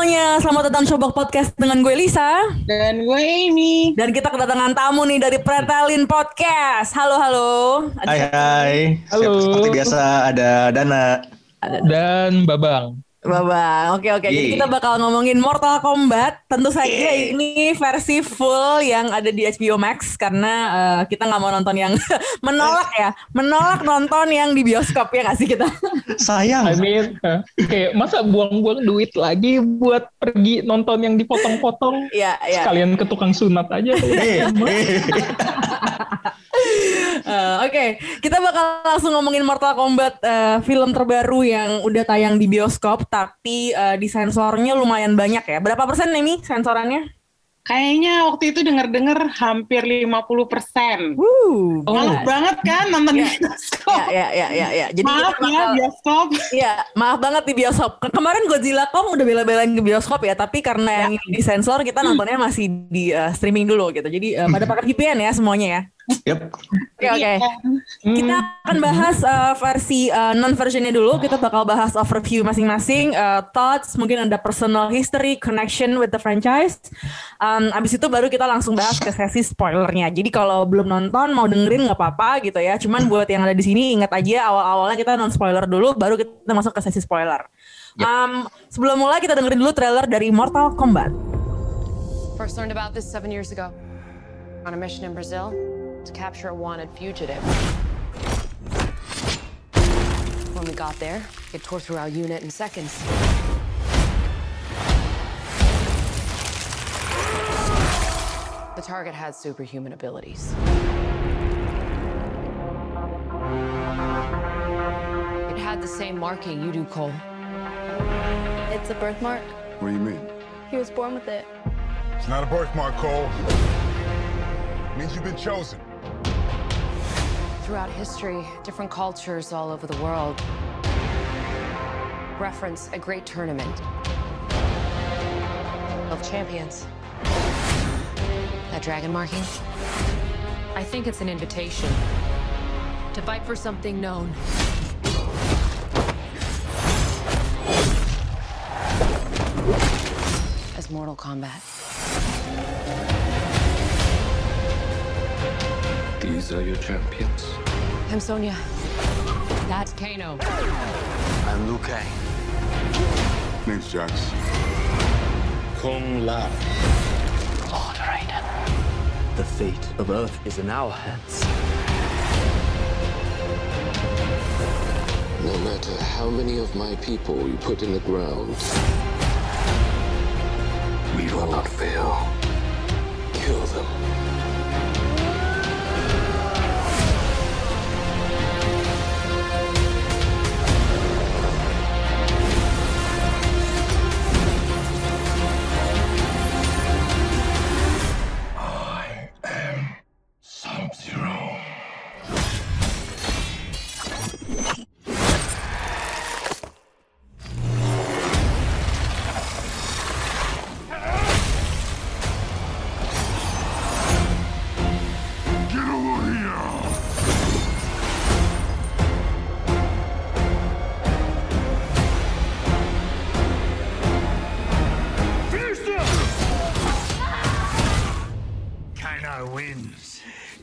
Semuanya, selamat datang Showbox Podcast dengan gue Lisa Dan gue Amy. Dan kita kedatangan tamu nih dari Pretelin Podcast Halo, halo Hai hai. Halo. Seperti biasa ada Dana. dan Babang. Babang, oke oke. Jadi Yeay. kita bakal ngomongin Mortal Kombat. Tentu saja ini versi full yang ada di HBO Max Karena eh, kita nggak mau nonton yang menolak ya. Menolak nonton yang di bioskop ya nggak sih kita? Sayang. I mean, eh, kayak masa buang-buang duit lagi buat pergi nonton yang dipotong-potong? Iya, iya. Sekalian ke tukang sunat aja. Eh, Oke, kita bakal langsung ngomongin Mortal Kombat eh, film terbaru yang udah tayang di bioskop, tapi eh, di sensornya lumayan banyak ya. Berapa persen nih sensorannya? Kayaknya waktu itu denger-dengar hampir 50 persen. Wuh. Oh. Malas banget kan nonton Iya. di bioskop. Ya, ya, ya, ya, ya. Jadi Maaf kita ya bakal- bioskop. Iya, maaf banget di bioskop. Ke- Kemarin Godzilla Kong udah bela-belain ke bioskop ya, tapi karena yang ini disensor, kita nontonnya masih di eh, streaming dulu gitu. Jadi eh, pada pakai VPN ya semuanya ya. Yep. Oke, oke. Hmm. Kita akan bahas uh, versi uh, non versionnya dulu. Kita bakal bahas overview masing-masing, uh, thoughts, mungkin ada personal history, connection with the franchise. Um, abis itu baru kita langsung bahas ke sesi spoilernya. Jadi kalau belum nonton mau dengerin nggak apa-apa gitu ya. Cuman buat yang ada di sini ingat aja awal-awalnya kita non spoiler dulu, baru kita masuk ke sesi spoiler. Um, sebelum mulai kita dengerin dulu trailer dari Mortal Kombat. First learned about this seven years ago. On a mission in Brazil to capture a wanted fugitive. When we got there, it tore through our unit in seconds. The target had superhuman abilities. It had the same marking you do, Cole. It's a birthmark. What do you mean? He was born with it. It's not a birthmark, Cole. It means you've been chosen. Throughout history, different cultures all over the world reference a great tournament of champions. That dragon marking? I think it's an invitation to fight for something known. As Mortal Kombat. These are your champions. I'm Sonya. That's Kano. I'm Liu Kang. Name's Jax. Kung Lao. Lord Raiden. The fate of Earth is in our hands. No matter how many of my people you put in the ground, We will not fail. kill them.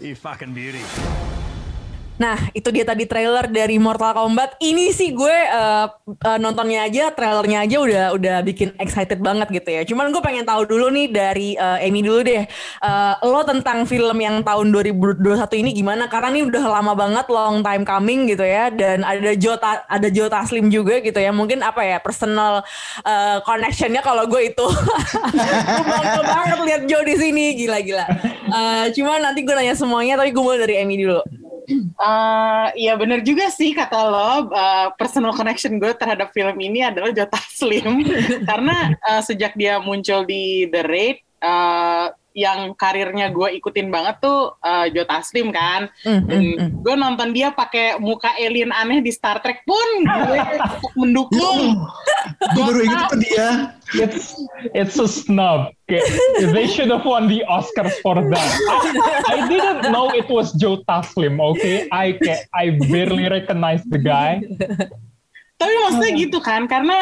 You fucking beauty. Nah, itu dia tadi trailer dari Mortal Kombat. Ini sih gue eh, eh, nontonnya aja, trailernya aja udah udah bikin excited banget gitu ya. Cuman gue pengen tahu dulu nih dari eh, Amy dulu deh. Eh, lo tentang film yang tahun 2021 ini gimana? Karena ini udah lama banget, long time coming gitu ya. Dan ada Jota ada Jota Taslim juga gitu ya. Mungkin apa ya personal eh, connectionnya kalau gue itu. gue banget lihat Joe di sini, gila-gila. Eh, cuman nanti gue nanya semuanya, tapi gue mulai dari Amy dulu. Eh, Iya bener juga sih kata lo. eh, personal connection gue terhadap film ini adalah Jota Slim. Karena eh, sejak dia muncul di The Raid, eh, yang karirnya gue ikutin banget tuh uh, Joe Taslim kan. Mm, mm, mm. gue nonton dia pakai muka alien aneh di Star Trek pun gue tetap mendukung. Gue baru inget itu dia. It's it's a snub. Okay. They should have won the Oscars for that. I, I didn't know it was Joe Taslim. Okay, I I barely recognize the guy. Tapi maksudnya gitu kan, karena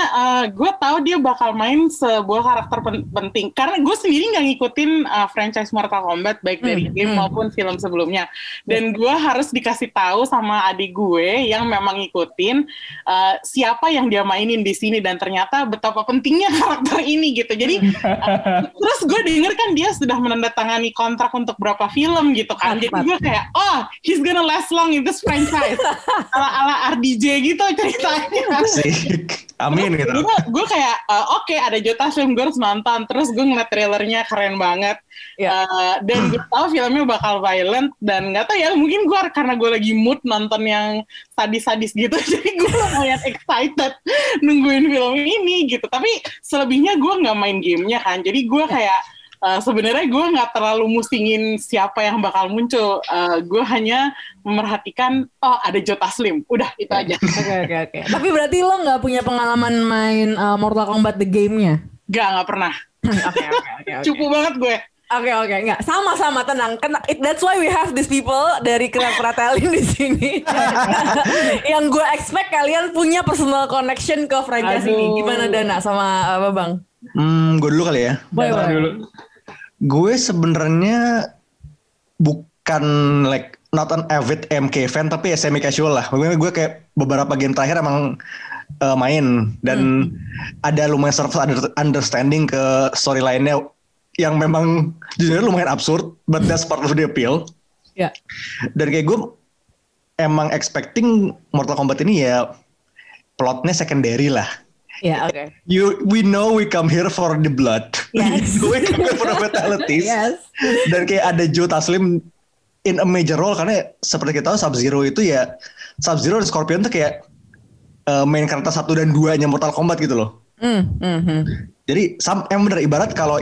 gue tahu dia bakal main sebuah karakter pen- penting. Karena gue sendiri nggak ngikutin uh, franchise Mortal Kombat baik dari Hmm, game hmm. maupun film sebelumnya. Dan gue harus dikasih tahu sama adik gue yang memang ngikutin uh, siapa yang dia mainin di sini dan ternyata betapa pentingnya karakter ini gitu. Jadi uh, terus gue denger kan dia sudah menandatangani kontrak untuk berapa film gitu kan. Jadi gue kayak, oh he's gonna last long in this franchise. ala ala RDJ gitu ceritanya. Asik. Amin gitu. gue gue kayak eh, oke ada Jota film gue harus nonton terus gue ngeliat trailernya keren banget Ya. Eh, dan gue tahu filmnya bakal violent dan nggak tahu ya mungkin gue karena gue lagi mood nonton yang sadis-sadis gitu jadi gue lumayan excited nungguin film ini gitu tapi selebihnya gue nggak main gamenya kan jadi gue kayak eh, sebenarnya gue nggak terlalu musingin siapa yang bakal muncul Eh, gue hanya memerhatikan oh ada Jota Slim udah itu aja Oke oke oke. Tapi berarti lo nggak punya pengalaman main uh, Mortal Kombat the game-nya? Gak, nggak pernah. Oke oke oke. Cupu banget gue. Oke oke nggak sama-sama tenang. Kena, it, that's why we have these people dari Pratelin di sini. yang gue expect kalian punya personal connection ke franchise ini. Aduh. Gimana Dana sama apa Bang? Hmm, gue dulu kali ya. Boleh, Dana boleh. dulu. Gue sebenarnya bukan like not an avid MK fan tapi ya semi casual lah. Gue gue kayak beberapa game terakhir emang uh, main dan ada lumayan surface under- understanding ke storyline-nya yang memang jujur lumayan absurd, but that's part of the appeal. Ya. Dan kayak gue emang expecting Mortal Kombat ini ya plotnya secondary lah. Ya oke. You, we know we come here for the blood. Yes. we come here for the fatalities. Yes. Dan kayak ada Joe Taslim in a major role karena seperti kita tahu Sub Zero itu ya Sub Zero dan Scorpion tuh kayak uh, main karakter satu dan dua nya Mortal Kombat gitu loh. Hmm, hmm, hmm. Jadi sam yang bener ibarat kalau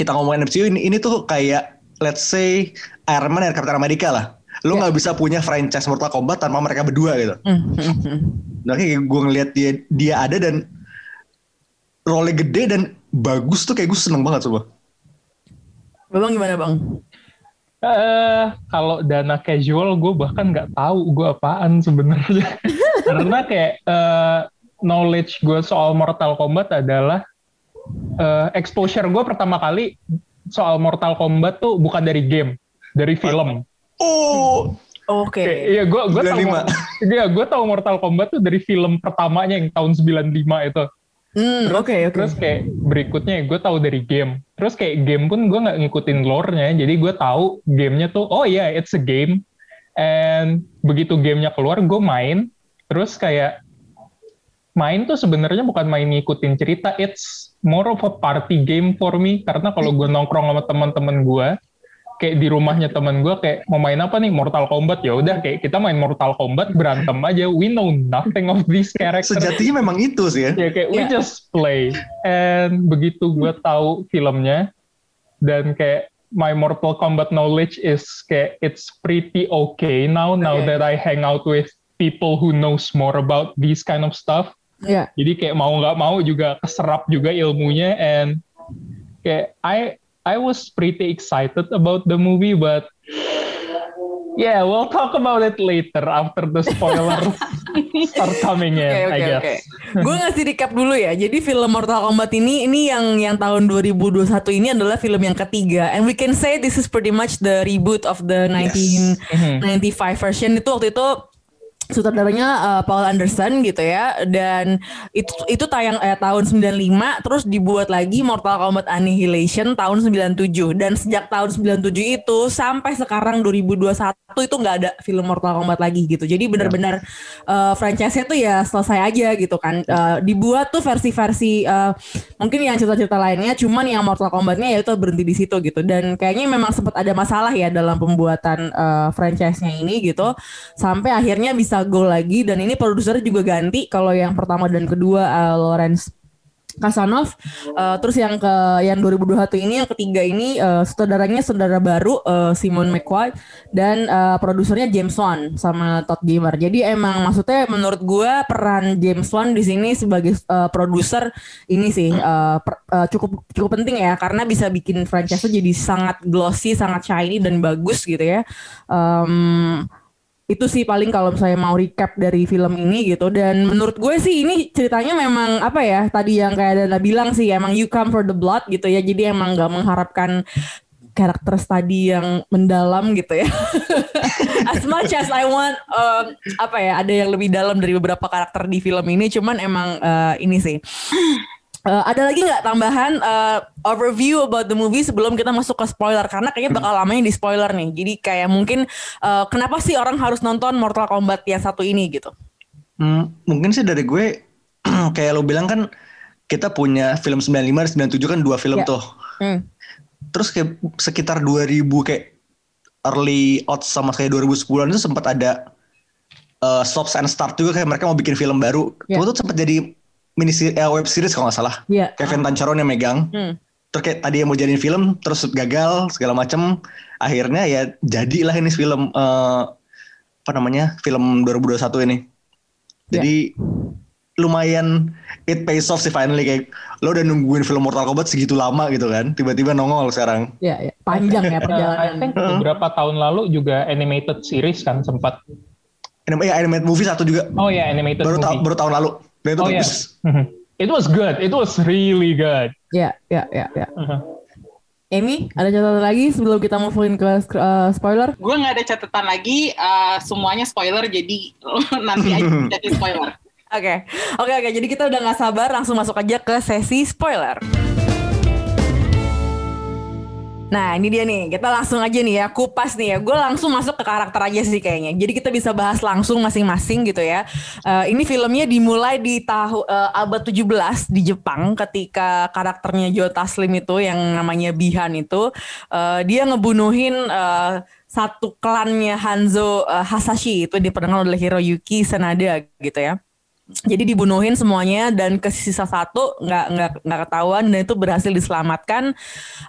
kita ngomongin MCU ini ini tuh kayak let's say Iron Man dan Captain America lah. Lu Ya. nggak bisa punya franchise Mortal Kombat tanpa mereka berdua gitu. Hmm, hmm, hmm. Nah kayak gue ngeliat dia dia ada dan role gede dan bagus tuh kayak gue seneng banget coba. Bang gimana Bang? Eh, kalau dana casual gue bahkan nggak tahu gue apaan sebenarnya. Karena kayak eh, knowledge gue soal Mortal Kombat adalah eh, exposure gue pertama kali soal Mortal Kombat tuh bukan dari game, dari film. Oh, Oke. Kayak, Iya, gue gue tahu 95. Iya, gue tahu Mortal Kombat tuh dari film pertamanya yang tahun 95 itu. Hmm, Terus, oke oke. terus kayak berikutnya gue tahu dari game. Terus kayak game pun gue nggak ngikutin lore-nya, jadi gue tahu gamenya tuh oh iya it's a game. And begitu gamenya keluar gue main, terus kayak main tuh sebenarnya bukan main ngikutin cerita, it's more of a party game for me. Karena kalau gue nongkrong sama teman-teman gue, kayak di rumahnya teman gue kayak mau main apa nih Mortal Kombat ya udah kayak kita main Mortal Kombat berantem aja we know nothing of these characters sejatinya memang itu sih ya. ya kayak we Ya. just play and begitu gue tahu filmnya dan kayak my Mortal Kombat knowledge is kayak it's pretty okay now now Okay. that I hang out with people who knows more about these kind of stuff Ya. jadi kayak mau nggak mau juga keserap juga ilmunya and kayak I I was pretty excited about the movie but yeah we'll talk about it later after the spoilers start coming in Oke I oke guess. oke. Gue ngasih recap dulu ya. Jadi film Mortal Kombat ini ini yang yang tahun 2021 ini adalah film yang ketiga. And we can say this is pretty much the reboot of the 1995 version. Itu waktu itu sutradaranya uh, Paul Anderson gitu ya. Dan itu itu tayang eh, tahun 95 terus dibuat lagi Mortal Kombat Annihilation tahun 97 dan sejak tahun 97 itu sampai sekarang 2021 itu nggak ada film Mortal Kombat lagi gitu. Jadi benar-benar uh, franchise-nya tuh ya selesai aja gitu kan. Uh, dibuat tuh versi-versi uh, mungkin yang cerita-cerita lainnya cuman yang Mortal Kombat-nya ya itu berhenti di situ gitu. Dan kayaknya memang sempat ada masalah ya dalam pembuatan uh, franchise-nya ini gitu. Sampai akhirnya bisa go lagi dan ini produser juga ganti kalau yang pertama dan kedua uh, Lawrence Kasanov. Uh, terus yang ke yang 2021 ini yang ketiga ini uh, sutradaranya saudara baru uh, Simon McQuaid dan uh, produsernya James Wan sama Todd Gamer. Jadi emang maksudnya menurut gue peran James Wan di sini sebagai uh, produser ini sih uh, per, uh, cukup cukup penting ya karena bisa bikin franchise jadi sangat glossy, sangat shiny dan bagus gitu ya. Um, itu sih paling kalau saya mau recap dari film ini gitu. Dan menurut gue sih ini ceritanya memang apa ya tadi yang kayak Dana bilang sih emang you come for the blood gitu ya. Jadi emang gak mengharapkan karakter tadi yang mendalam gitu ya. As much as I want um, apa ya ada yang lebih dalam dari beberapa karakter di film ini. Cuman emang uh, ini sih Uh, ada lagi nggak tambahan uh, overview about the movie sebelum kita masuk ke spoiler karena kayaknya bakal lamanya di spoiler nih. Jadi kayak mungkin uh, kenapa sih orang harus nonton Mortal Kombat yang satu ini gitu? Hmm, mungkin sih dari gue kayak lo bilang kan kita punya film 95 dan 97 kan dua film yeah. tuh. Hmm. Terus kayak sekitar 2000 kayak early out sama kayak 2010-an itu sempat ada uh, stops and start juga kayak mereka mau bikin film baru. Yeah. Itu tuh sempat jadi mini eh, web series kalau nggak salah. Yeah. Kevin Tancharon yang megang. Hmm. Terus kayak tadi yang mau jadiin film terus gagal segala macem. Akhirnya ya jadilah ini film uh, apa namanya film 2021 ini. Jadi yeah. lumayan it pays off sih finally kayak lo udah nungguin film Mortal Kombat segitu lama gitu kan. Tiba-tiba nongol sekarang. Iya, yeah, yeah. panjang ya perjalanan. I think beberapa tahun lalu juga animated series kan sempat. Ya, animated movie satu juga. Oh ya, yeah, animated baru movie. Ta baru tahun lalu. Dan itu oh, bagus. Yeah. It was good. It was really good. Ya, ya, ya, ya. Amy, ada catatan lagi sebelum kita movein ke uh, spoiler? Gue nggak ada catatan lagi. Uh, semuanya spoiler, jadi nanti aja jadi spoiler. Oke, okay. oke, okay, oke. Okay. Jadi kita udah nggak sabar, langsung masuk aja ke sesi spoiler. Nah ini dia nih, kita langsung aja nih ya, kupas nih ya. Gue langsung masuk ke karakter aja sih kayaknya. Jadi kita bisa bahas langsung masing-masing gitu ya. Uh, ini filmnya dimulai di tahun uh, abad 17 di Jepang ketika karakternya Joe Taslim itu yang namanya Bihan itu, uh, dia ngebunuhin uh, satu klannya Hanzo uh, Hasashi itu diperankan oleh Hiroyuki Sanada gitu ya jadi dibunuhin semuanya dan ke sisa satu nggak nggak nggak ketahuan dan itu berhasil diselamatkan.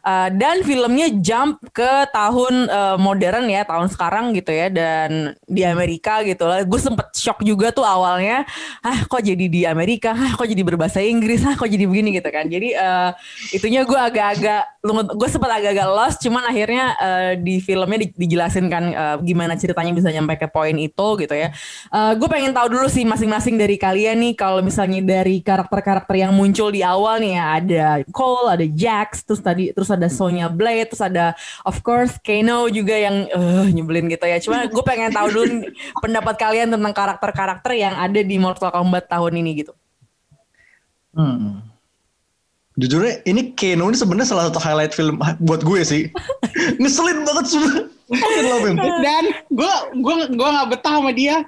Uh, dan filmnya jump ke tahun uh, modern ya tahun sekarang gitu ya dan di Amerika gitu lah. Gue sempet shock juga tuh awalnya. Ah kok jadi di Amerika? Ah kok jadi berbahasa Inggris? Ah kok jadi begini gitu kan. Jadi uh, itunya gue agak-agak gue sempat agak-agak lost cuman akhirnya uh, di filmnya di, dijelasin kan uh, gimana ceritanya bisa nyampe ke poin itu gitu ya. Uh, gue pengen tahu dulu sih masing-masing dari kalian nih kalau misalnya dari karakter-karakter yang muncul di awal nih ya ada Cole, ada Jax, terus tadi terus ada Sonya Blade, terus ada of course Kano juga yang uh, nyebelin gitu ya. Cuma gue pengen tahu dulu pendapat kalian tentang karakter-karakter yang ada di Mortal Kombat tahun ini gitu. Hmm. Jujurnya ini Kano ini sebenarnya salah satu highlight film buat gue sih. Ngeselin banget semua. Dan gue gue gue nggak betah sama dia.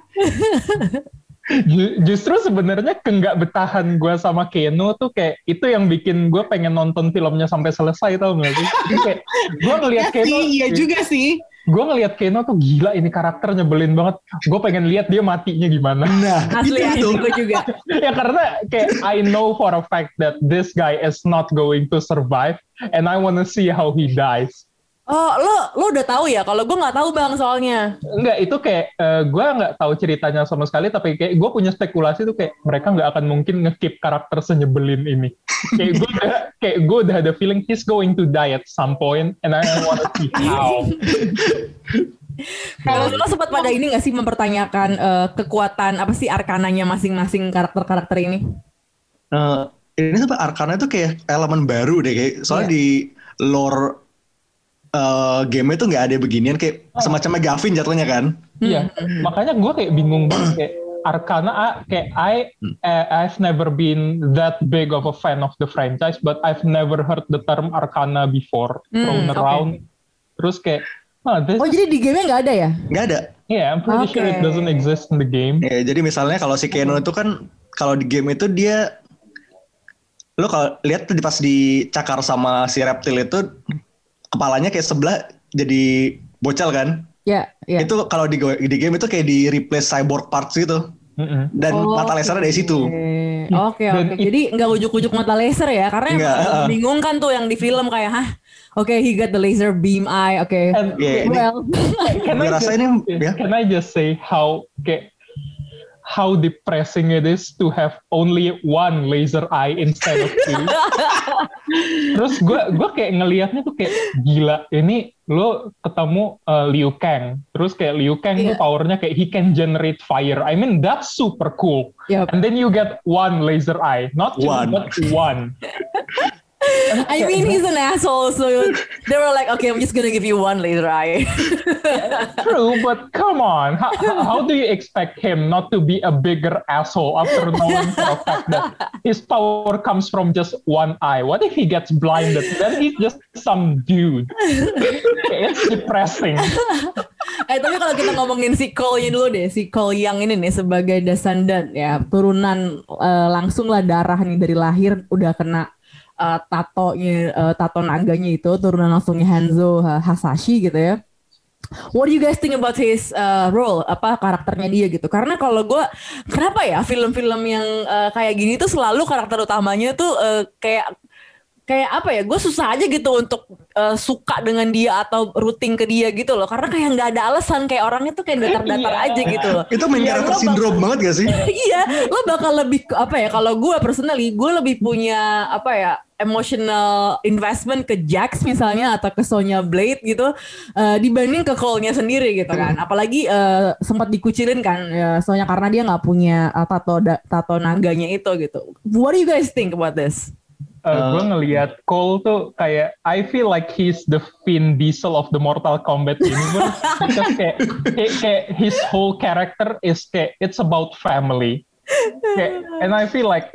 Justru sebenarnya kenggak betahan gue sama Keno tuh kayak itu yang bikin gue pengen nonton filmnya sampai selesai tau gak sih? kayak gue ngeliat ya Keno, sih, iya juga sih. Gue ngeliat Keno tuh gila ini karakter nyebelin banget. Gue pengen lihat dia matinya gimana. Nah, asli itu gue juga. ya karena kayak I know for a fact that this guy is not going to survive and I wanna see how he dies. Oh, lo lo udah tahu ya? Kalau gue nggak tahu bang soalnya. Enggak, itu kayak uh, gue nggak tahu ceritanya sama sekali, tapi kayak gue punya spekulasi tuh kayak mereka nggak akan mungkin ngekip karakter senyebelin ini. kayak gue udah kayak gue udah ada feeling he's going to die at some point, and I want to see how. Kalau lo sempat pada ini gak sih mempertanyakan uh, kekuatan apa sih arkananya masing-masing karakter-karakter ini? Uh, ini tuh arkana itu kayak elemen baru deh kayak soalnya yeah. di lore uh, game itu nggak ada beginian kayak oh. semacam Gavin jatuhnya kan? Iya, hmm. makanya gue kayak bingung banget kayak Arcana kayak I uh, I've never been that big of a fan of the franchise, but I've never heard the term Arcana before hmm, thrown around. Okay. Terus kayak Oh, oh jadi di game nggak ada ya? Nggak ada. Yeah, I'm pretty okay. sure it doesn't exist in the game. Ya, yeah, jadi misalnya kalau si Keno itu kan kalau di game itu dia lo kalau lihat tuh pas dicakar sama si reptil itu kepalanya kayak sebelah jadi bocel kan? Ya, yeah, yeah. Itu kalau di, di game itu kayak di replace cyborg parts gitu. Dan Oh, mata lasernya dari situ. Oke, oke. Dan oke. Jadi nggak ujuk-ujuk mata laser ya? Karena Nggak, emang uh-uh. bingung kan tuh yang di film kayak, hah? Oke, he got the laser beam eye. Oke. Iya, ini- Well, can I rasa just, ini ya. can I just say how kayak how depressing it is to have only one laser eye instead of two. Terus gue gue kayak ngelihatnya tuh kayak gila ini lo ketemu uh, Liu Kang. Terus kayak Liu Kang tuh Iya. powernya kayak he can generate fire. I mean that's super cool. Yup. And then you get one laser eye, not two, One. but one. I mean, he's an asshole, so they were like, okay, I'm just gonna give you one laser eye. True, but come on. How, how do you expect him not to be a bigger asshole after knowing for a fact that his power comes from just one eye? What if he gets blinded? Then he's just some dude. It's depressing. eh tapi kalau kita ngomongin si Cole-nya dulu deh, si Cole yang ini nih sebagai descendant ya turunan eh, langsung lah darah nih dari lahir udah kena eh, tatonya eh, tato naganya itu turunan langsungnya Hanzo eh, Hasashi gitu ya. What do you guys think about his uh, role? Apa karakternya dia gitu? Karena kalau gue, kenapa ya film-film yang uh, kayak gini tuh selalu karakter utamanya tuh uh, kayak kayak apa ya? Gue susah aja gitu untuk uh, suka dengan dia atau rooting ke dia gitu loh. Karena kayak nggak ada alasan kayak orangnya tuh kayak datar-datar Iya. aja gitu loh. Itu main Ya, karakter bak- sindrom banget gak sih? iya, lo bakal lebih apa ya? Kalau gue personally, gue lebih punya apa ya? Emotional investment ke Jax misalnya atau ke Sonya Blade gitu eh, dibanding ke Cole-nya sendiri gitu kan. Apalagi eh, sempat dikucilin kan ya, Sonya karena dia nggak punya eh, tato da- tato naganya itu gitu. What do you guys think about this? Uh, gue ngelihat Cole tuh kayak I feel like he's the Vin Diesel of the Mortal Kombat universe kayak, kayak, kayak his whole character is kayak it's about family. Kayak, and I feel like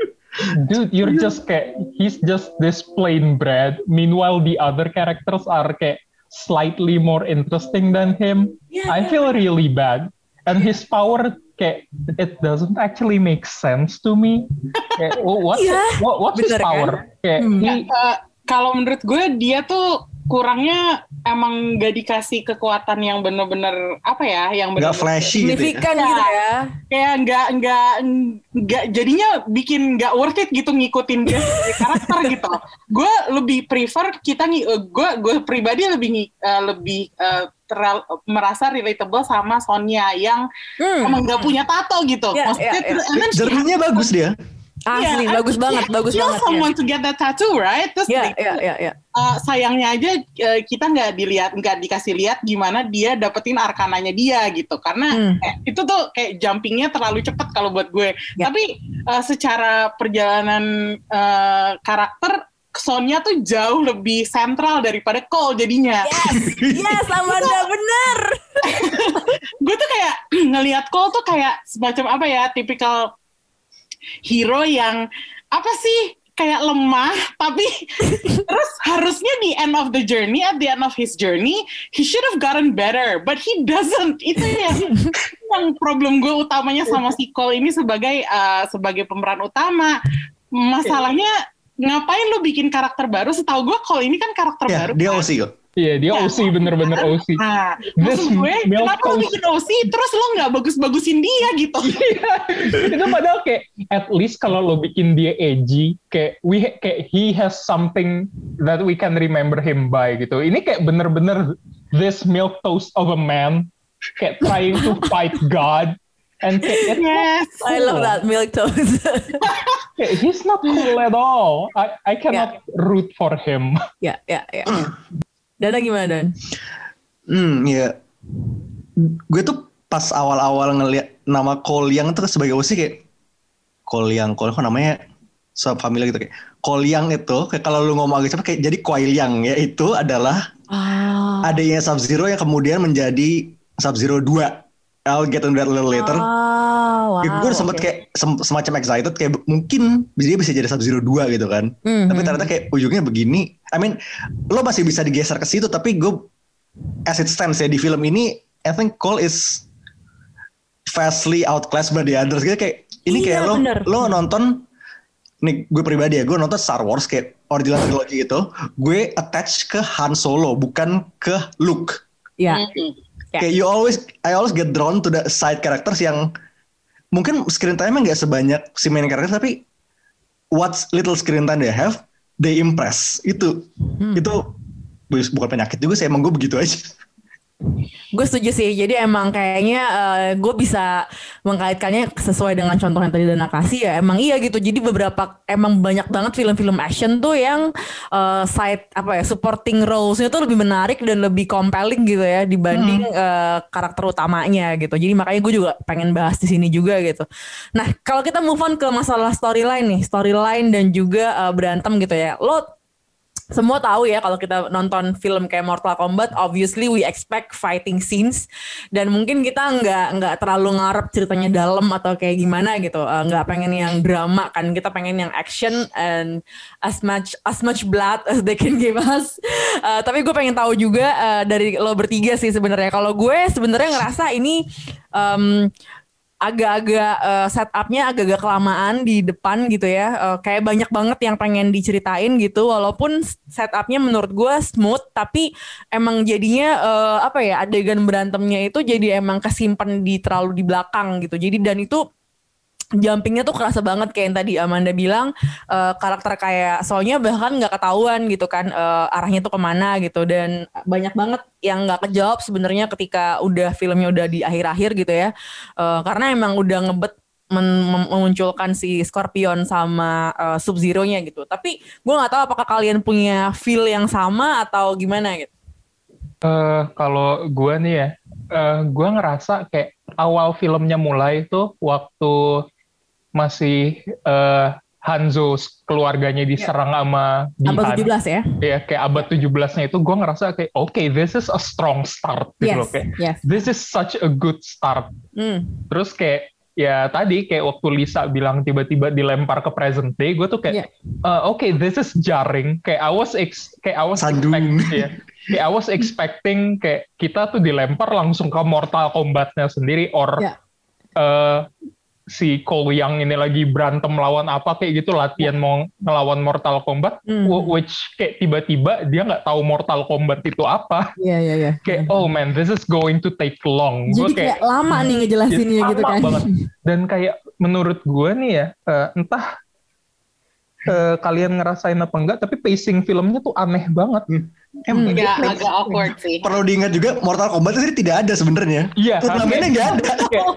dude you're just kayak he's just this plain bread meanwhile the other characters are kayak slightly more interesting than him. I feel really bad. And his power kayak it doesn't actually make sense to me. Kayak, wh- what's Iya, what, what's his bener kan? power? Kayak Hmm. he- Eh, kalau menurut gue dia tuh kurangnya emang gak dikasih kekuatan yang bener-bener apa ya yang Gak bener flashy gitu ya. Signifikan gitu ya. kayak nggak nggak nggak jadinya bikin nggak worth it gitu ngikutin dia karakter gitu. Gue lebih prefer kita ngi- eh, gue gue pribadi lebih eh, lebih eh, terel- merasa relatable sama Sonya yang Hmm. emang nggak punya tato gitu. Maksudnya ya, ya. and then she Jerninya bagus dia. Asli, Yeah, bagus banget, she bagus banget. someone to get that tattoo, right? Terus like, ya, ya, ya. uh, sayangnya aja uh, kita nggak dilihat, nggak dikasih lihat gimana dia dapetin arkananya dia gitu. Karena Hmm. eh, itu tuh kayak jumpingnya terlalu cepet kalau buat gue. Ya. Tapi uh, secara perjalanan uh, karakter Sonya tuh jauh lebih sentral daripada Cole jadinya. Yes, yes, Amanda bener. gue tuh kayak ngelihat Cole tuh kayak semacam apa ya tipikal hero yang apa sih kayak lemah tapi terus harusnya di end of the journey at the end of his journey he should have gotten better but he doesn't itu yang yang problem gue utamanya sama si Cole ini sebagai uh, sebagai pemeran utama masalahnya ngapain lu bikin karakter baru setahu gue Cole ini kan karakter Ya, baru dia kan? OC. Iya dia Ya. OC bener-bener OC. Nah, This maksud gue, milk kenapa lo bikin OC terus lo nggak bagus-bagusin dia gitu? itu padahal kayak at least kalau lo bikin dia edgy kayak we kayak he has something that we can remember him by gitu ini kayak bener-bener this milk toast of a man kayak trying to fight God and kayak it's not Yes. I love that milk toast. kayak, he's not cool at all I I cannot root for him ya, ya, ya. Dana gimana Dan? Hmm, ya. Gue tuh pas awal-awal ngeliat nama Young tuh sebagai OC kayak Young, Cole kok namanya familiar gitu kayak Young itu kayak kalau lu ngomong agak cepet kayak jadi Kuai Liang ya itu adalah Ah. adanya Sub Zero yang kemudian menjadi Sub Zero 2. I'll get into that a little later. Ah, wow. Ya, gue sempet oke. kayak sem- semacam excited kayak mungkin dia bisa jadi Sub Zero 2 gitu kan. Mhm. Tapi ternyata kayak ujungnya begini. I mean, lo masih bisa digeser ke situ tapi gue as it stands ya di film ini I think Cole is vastly outclassed by the others gitu kayak ini Iya, kayak lo bener. lo nonton nih gue pribadi ya gue nonton Star Wars kayak original trilogy itu gue attach ke Han Solo bukan ke Luke Ya. Mm-mm. Ya. kayak you always I always get drawn to the side characters yang mungkin screen time nggak sebanyak si main character tapi what little screen time they have they impress itu Hmm. itu bukan penyakit juga sih emang gue begitu aja Gue setuju sih. Jadi emang kayaknya gue bisa mengkaitkannya sesuai dengan contoh yang tadi Dana kasih ya. Emang iya gitu. Jadi beberapa emang banyak banget film-film action tuh yang eh, side apa ya supporting roles-nya tuh lebih menarik dan lebih compelling gitu ya dibanding eh, karakter utamanya gitu. Jadi makanya gue juga pengen bahas di sini juga gitu. Nah kalau kita move on ke masalah storyline nih, storyline dan juga eh, berantem gitu ya. Lo semua tahu ya kalau kita nonton film kayak Mortal Kombat, obviously we expect fighting scenes dan mungkin kita nggak nggak terlalu ngarep ceritanya dalam atau kayak gimana gitu, Eh, nggak pengen yang drama kan, kita pengen yang action and as much as much blood as they can give us. Eh, tapi gue pengen tahu juga eh, dari lo bertiga sih sebenarnya. Kalau gue sebenarnya ngerasa ini em, agak-agak eh, setupnya agak-agak kelamaan di depan gitu ya. Eh, kayak banyak banget yang pengen diceritain gitu. Walaupun setupnya menurut gue smooth tapi emang jadinya eh, apa ya adegan berantemnya itu jadi emang kesimpan di terlalu di belakang gitu. Jadi dan itu jumpingnya tuh kerasa banget kayak yang tadi Amanda bilang eh, karakter kayak soalnya bahkan nggak ketahuan gitu kan eh, arahnya tuh ke mana gitu. Dan banyak banget yang nggak kejawab sebenarnya ketika udah filmnya udah di akhir-akhir gitu ya. Eh, karena emang udah ngebet memunculkan si Scorpion sama eh, Sub Zero-nya gitu. Tapi gue nggak tahu apakah kalian punya feel yang sama atau gimana gitu. Eh, kalau gue nih ya, eh gue ngerasa kayak awal filmnya mulai tuh waktu masih eh, Hanzo keluarganya diserang sama abad Bihan. 17 ya Ya kayak abad 17-nya itu gue ngerasa kayak oke this is a strong start gitu yes loh kayak yes this is such a good start. Hmm. Terus kayak ya tadi kayak waktu Lisa bilang tiba-tiba dilempar ke present day, gue tuh kayak Iya. "Uh, oke this is jarring. Kayak I was ex kayak I was Sandung. expect- ya. Kayak I was expecting kayak kita tuh dilempar langsung ke Mortal Kombat-nya sendiri or Iya. eh, si Cole Young ini lagi berantem lawan apa kayak gitu latihan mau ngelawan Mortal Kombat Hmm. wh- which kayak tiba-tiba dia nggak tahu Mortal Kombat itu apa. Iya iya iya. Kayak oh man this is going to take long. Jadi Gua kayak lama nih ngejelasinnya gitu lama kan. banget. dan kayak menurut gue nih ya eh, entah eh, kalian ngerasain apa enggak tapi pacing filmnya tuh aneh banget Hmm. Agak, agak awkward sih. perlu diingat juga Mortal Kombat itu tidak ada sebenarnya Iya, Turnamennya nggak ada kayak,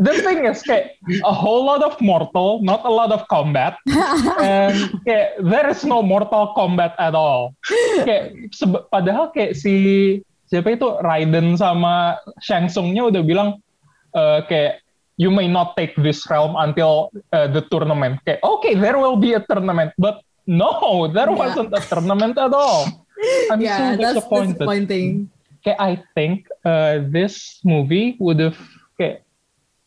the thing is kayak a whole lot of mortal, not a lot of combat, and kayak there is no mortal combat at all. Kayak padahal kayak si siapa itu Raiden sama Shang Tsung-nya udah bilang eh, kayak you may not take this realm until uh, the tournament. Kayak okay, there will be a tournament, but no, there Yeah. wasn't a tournament at all. I'm so disappointed disappointing. kayak I think uh, this movie would have kayak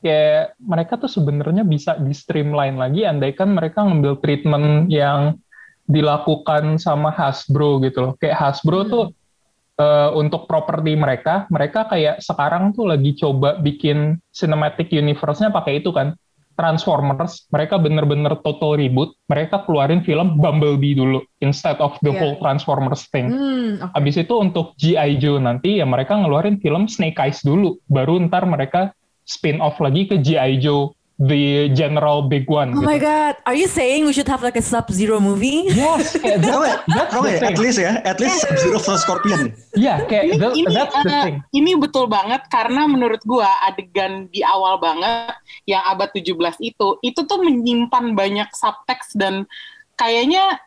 kayak mereka tuh sebenarnya bisa di streamline lagi andaikan mereka ngambil treatment yang dilakukan sama Hasbro gitu loh. Kayak Hasbro tuh uh, untuk properti mereka, mereka kayak sekarang tuh lagi coba bikin cinematic universe-nya pakai itu kan. Transformers, mereka bener-bener total reboot. Mereka keluarin film Bumblebee dulu instead of the Iya. whole Transformers thing. Hmm, oke. Habis itu untuk G.I. Joe nanti ya mereka ngeluarin film Snake Eyes dulu. Baru ntar mereka spin off lagi ke G.I. Joe, the general big one. Oh gitu. my god, are you saying we should have like a Sub Zero movie? Yes, kayak that- that's the ya? thing. At least ya, at least Sub-Zero vs Scorpion. Iya, kayak ini that- ini that's the eh, thing. ini betul banget karena menurut gua adegan di awal banget yang abad 17 itu itu tuh menyimpan banyak subtext dan kayaknya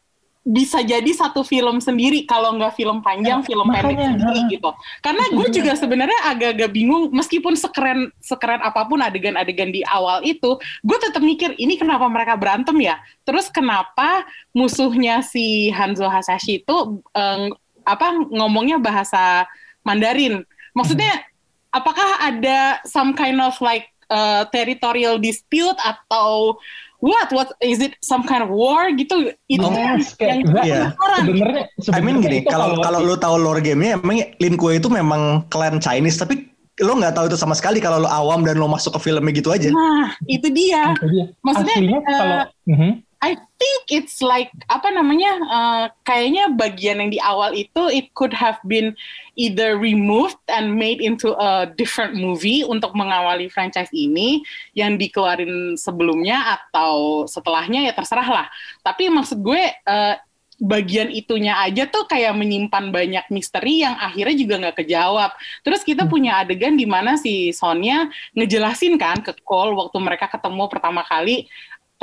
bisa jadi satu film sendiri kalau nggak film panjang film pendek sendiri ha. gitu karena gue juga sebenarnya agak-agak bingung meskipun sekeren sekeren apa pun adegan-adegan di awal itu gue tetap mikir ini kenapa mereka berantem ya terus kenapa musuhnya si Hanzo Hasashi itu eh, apa ngomongnya bahasa Mandarin. Maksudnya apakah ada some kind of like uh, territorial dispute atau what what is it some kind of war gitu itu yang kayak yang Iya. penasaran. Sebenarnya, I mean gini, kalau kalau lu tahu lore gamenya, emang Lin Kuei itu memang clan Chinese, tapi lo nggak tahu itu sama sekali kalau lo awam dan lo masuk ke filmnya gitu aja. nah itu dia Itu dia. Maksudnya, Aslinya eh, kalau Mhm. I think it's like apa namanya uh, kayaknya bagian yang di awal itu it could have been either removed and made into a different movie untuk mengawali franchise ini yang dikeluarin sebelumnya atau setelahnya ya terserah lah. Tapi maksud gue uh, bagian itunya aja tuh kayak menyimpan banyak misteri yang akhirnya juga nggak kejawab. Terus kita punya adegan di mana si Sonya ngejelasin kan ke Cole waktu mereka ketemu pertama kali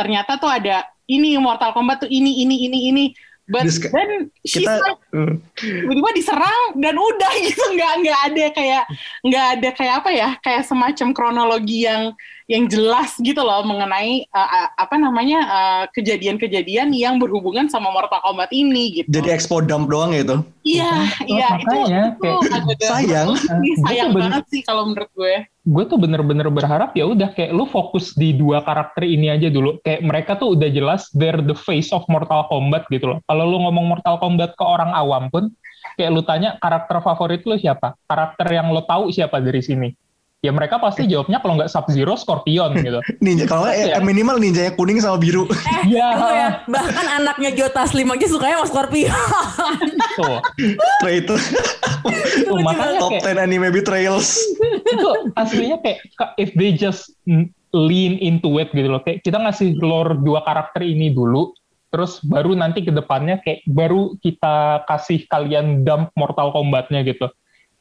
ternyata tuh ada ini Mortal Kombat tuh ini ini ini ini but ke- then she's kita like Hmm. tiba-tiba diserang dan udah gitu nggak nggak ada kayak nggak ada kayak apa ya kayak semacam kronologi yang yang jelas gitu loh mengenai uh, apa namanya uh, kejadian-kejadian yang berhubungan sama Mortal Kombat ini gitu. jadi expo dump doang gitu. Iya, iya itu, makanya, itu kayak- agak Sayang. Ih, sayang bener- banget sih kalau menurut gue. gue tuh bener-bener berharap ya udah kayak lu fokus di dua karakter ini aja dulu kayak mereka tuh udah jelas they're the face of Mortal Kombat gitu loh kalau lu ngomong Mortal Kombat ke orang awam pun kayak lu tanya karakter favorit lu siapa karakter yang lo tahu siapa dari sini ya mereka pasti jawabnya kalau nggak Sub Zero Scorpion gitu Ninja kalau nggak, eh, Iya. minimal ninjanya kuning sama biru. Iya. Itu ya, bahkan anaknya Jota Slim aja sukanya sama Scorpio. tuh Traitor. tuh makanya Top kayak 10 anime betrayals. itu aslinya kayak ka- if they just lean into it gitu loh kayak kita ngasih lore dua karakter ini dulu terus baru nanti ke depannya kayak baru kita kasih kalian dump Mortal Kombatnya gitu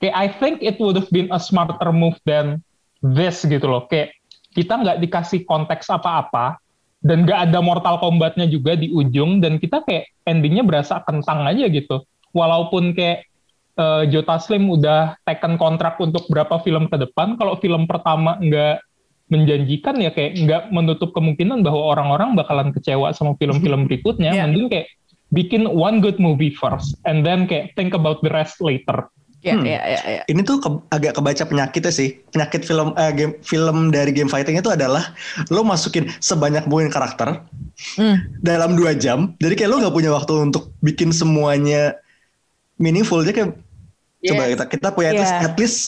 kayak I think it would have been a smarter move than this gitu loh. Kayak kita nggak dikasih konteks apa-apa dan nggak ada Mortal Kombatnya juga di ujung dan kita kayak endingnya berasa kentang aja gitu. Walaupun kayak eh, Jota Slim udah taken kontrak untuk berapa film ke depan kalau film pertama nggak menjanjikan ya kayak nggak menutup kemungkinan bahwa orang-orang bakalan kecewa sama film-film berikutnya. Iya. mending kayak bikin one good movie first and then kayak think about the rest later Ya, Hmm. ya, ya, ya. Ini tuh ke- agak kebaca penyakitnya sih. Penyakit film eh, game film dari game fighting itu adalah lo masukin sebanyak mungkin karakter Hmm. dalam dua jam. Jadi kayak lo nggak punya waktu untuk bikin semuanya meaningful. Jadi kayak coba Yes. kita kita punya at least, Yeah. at least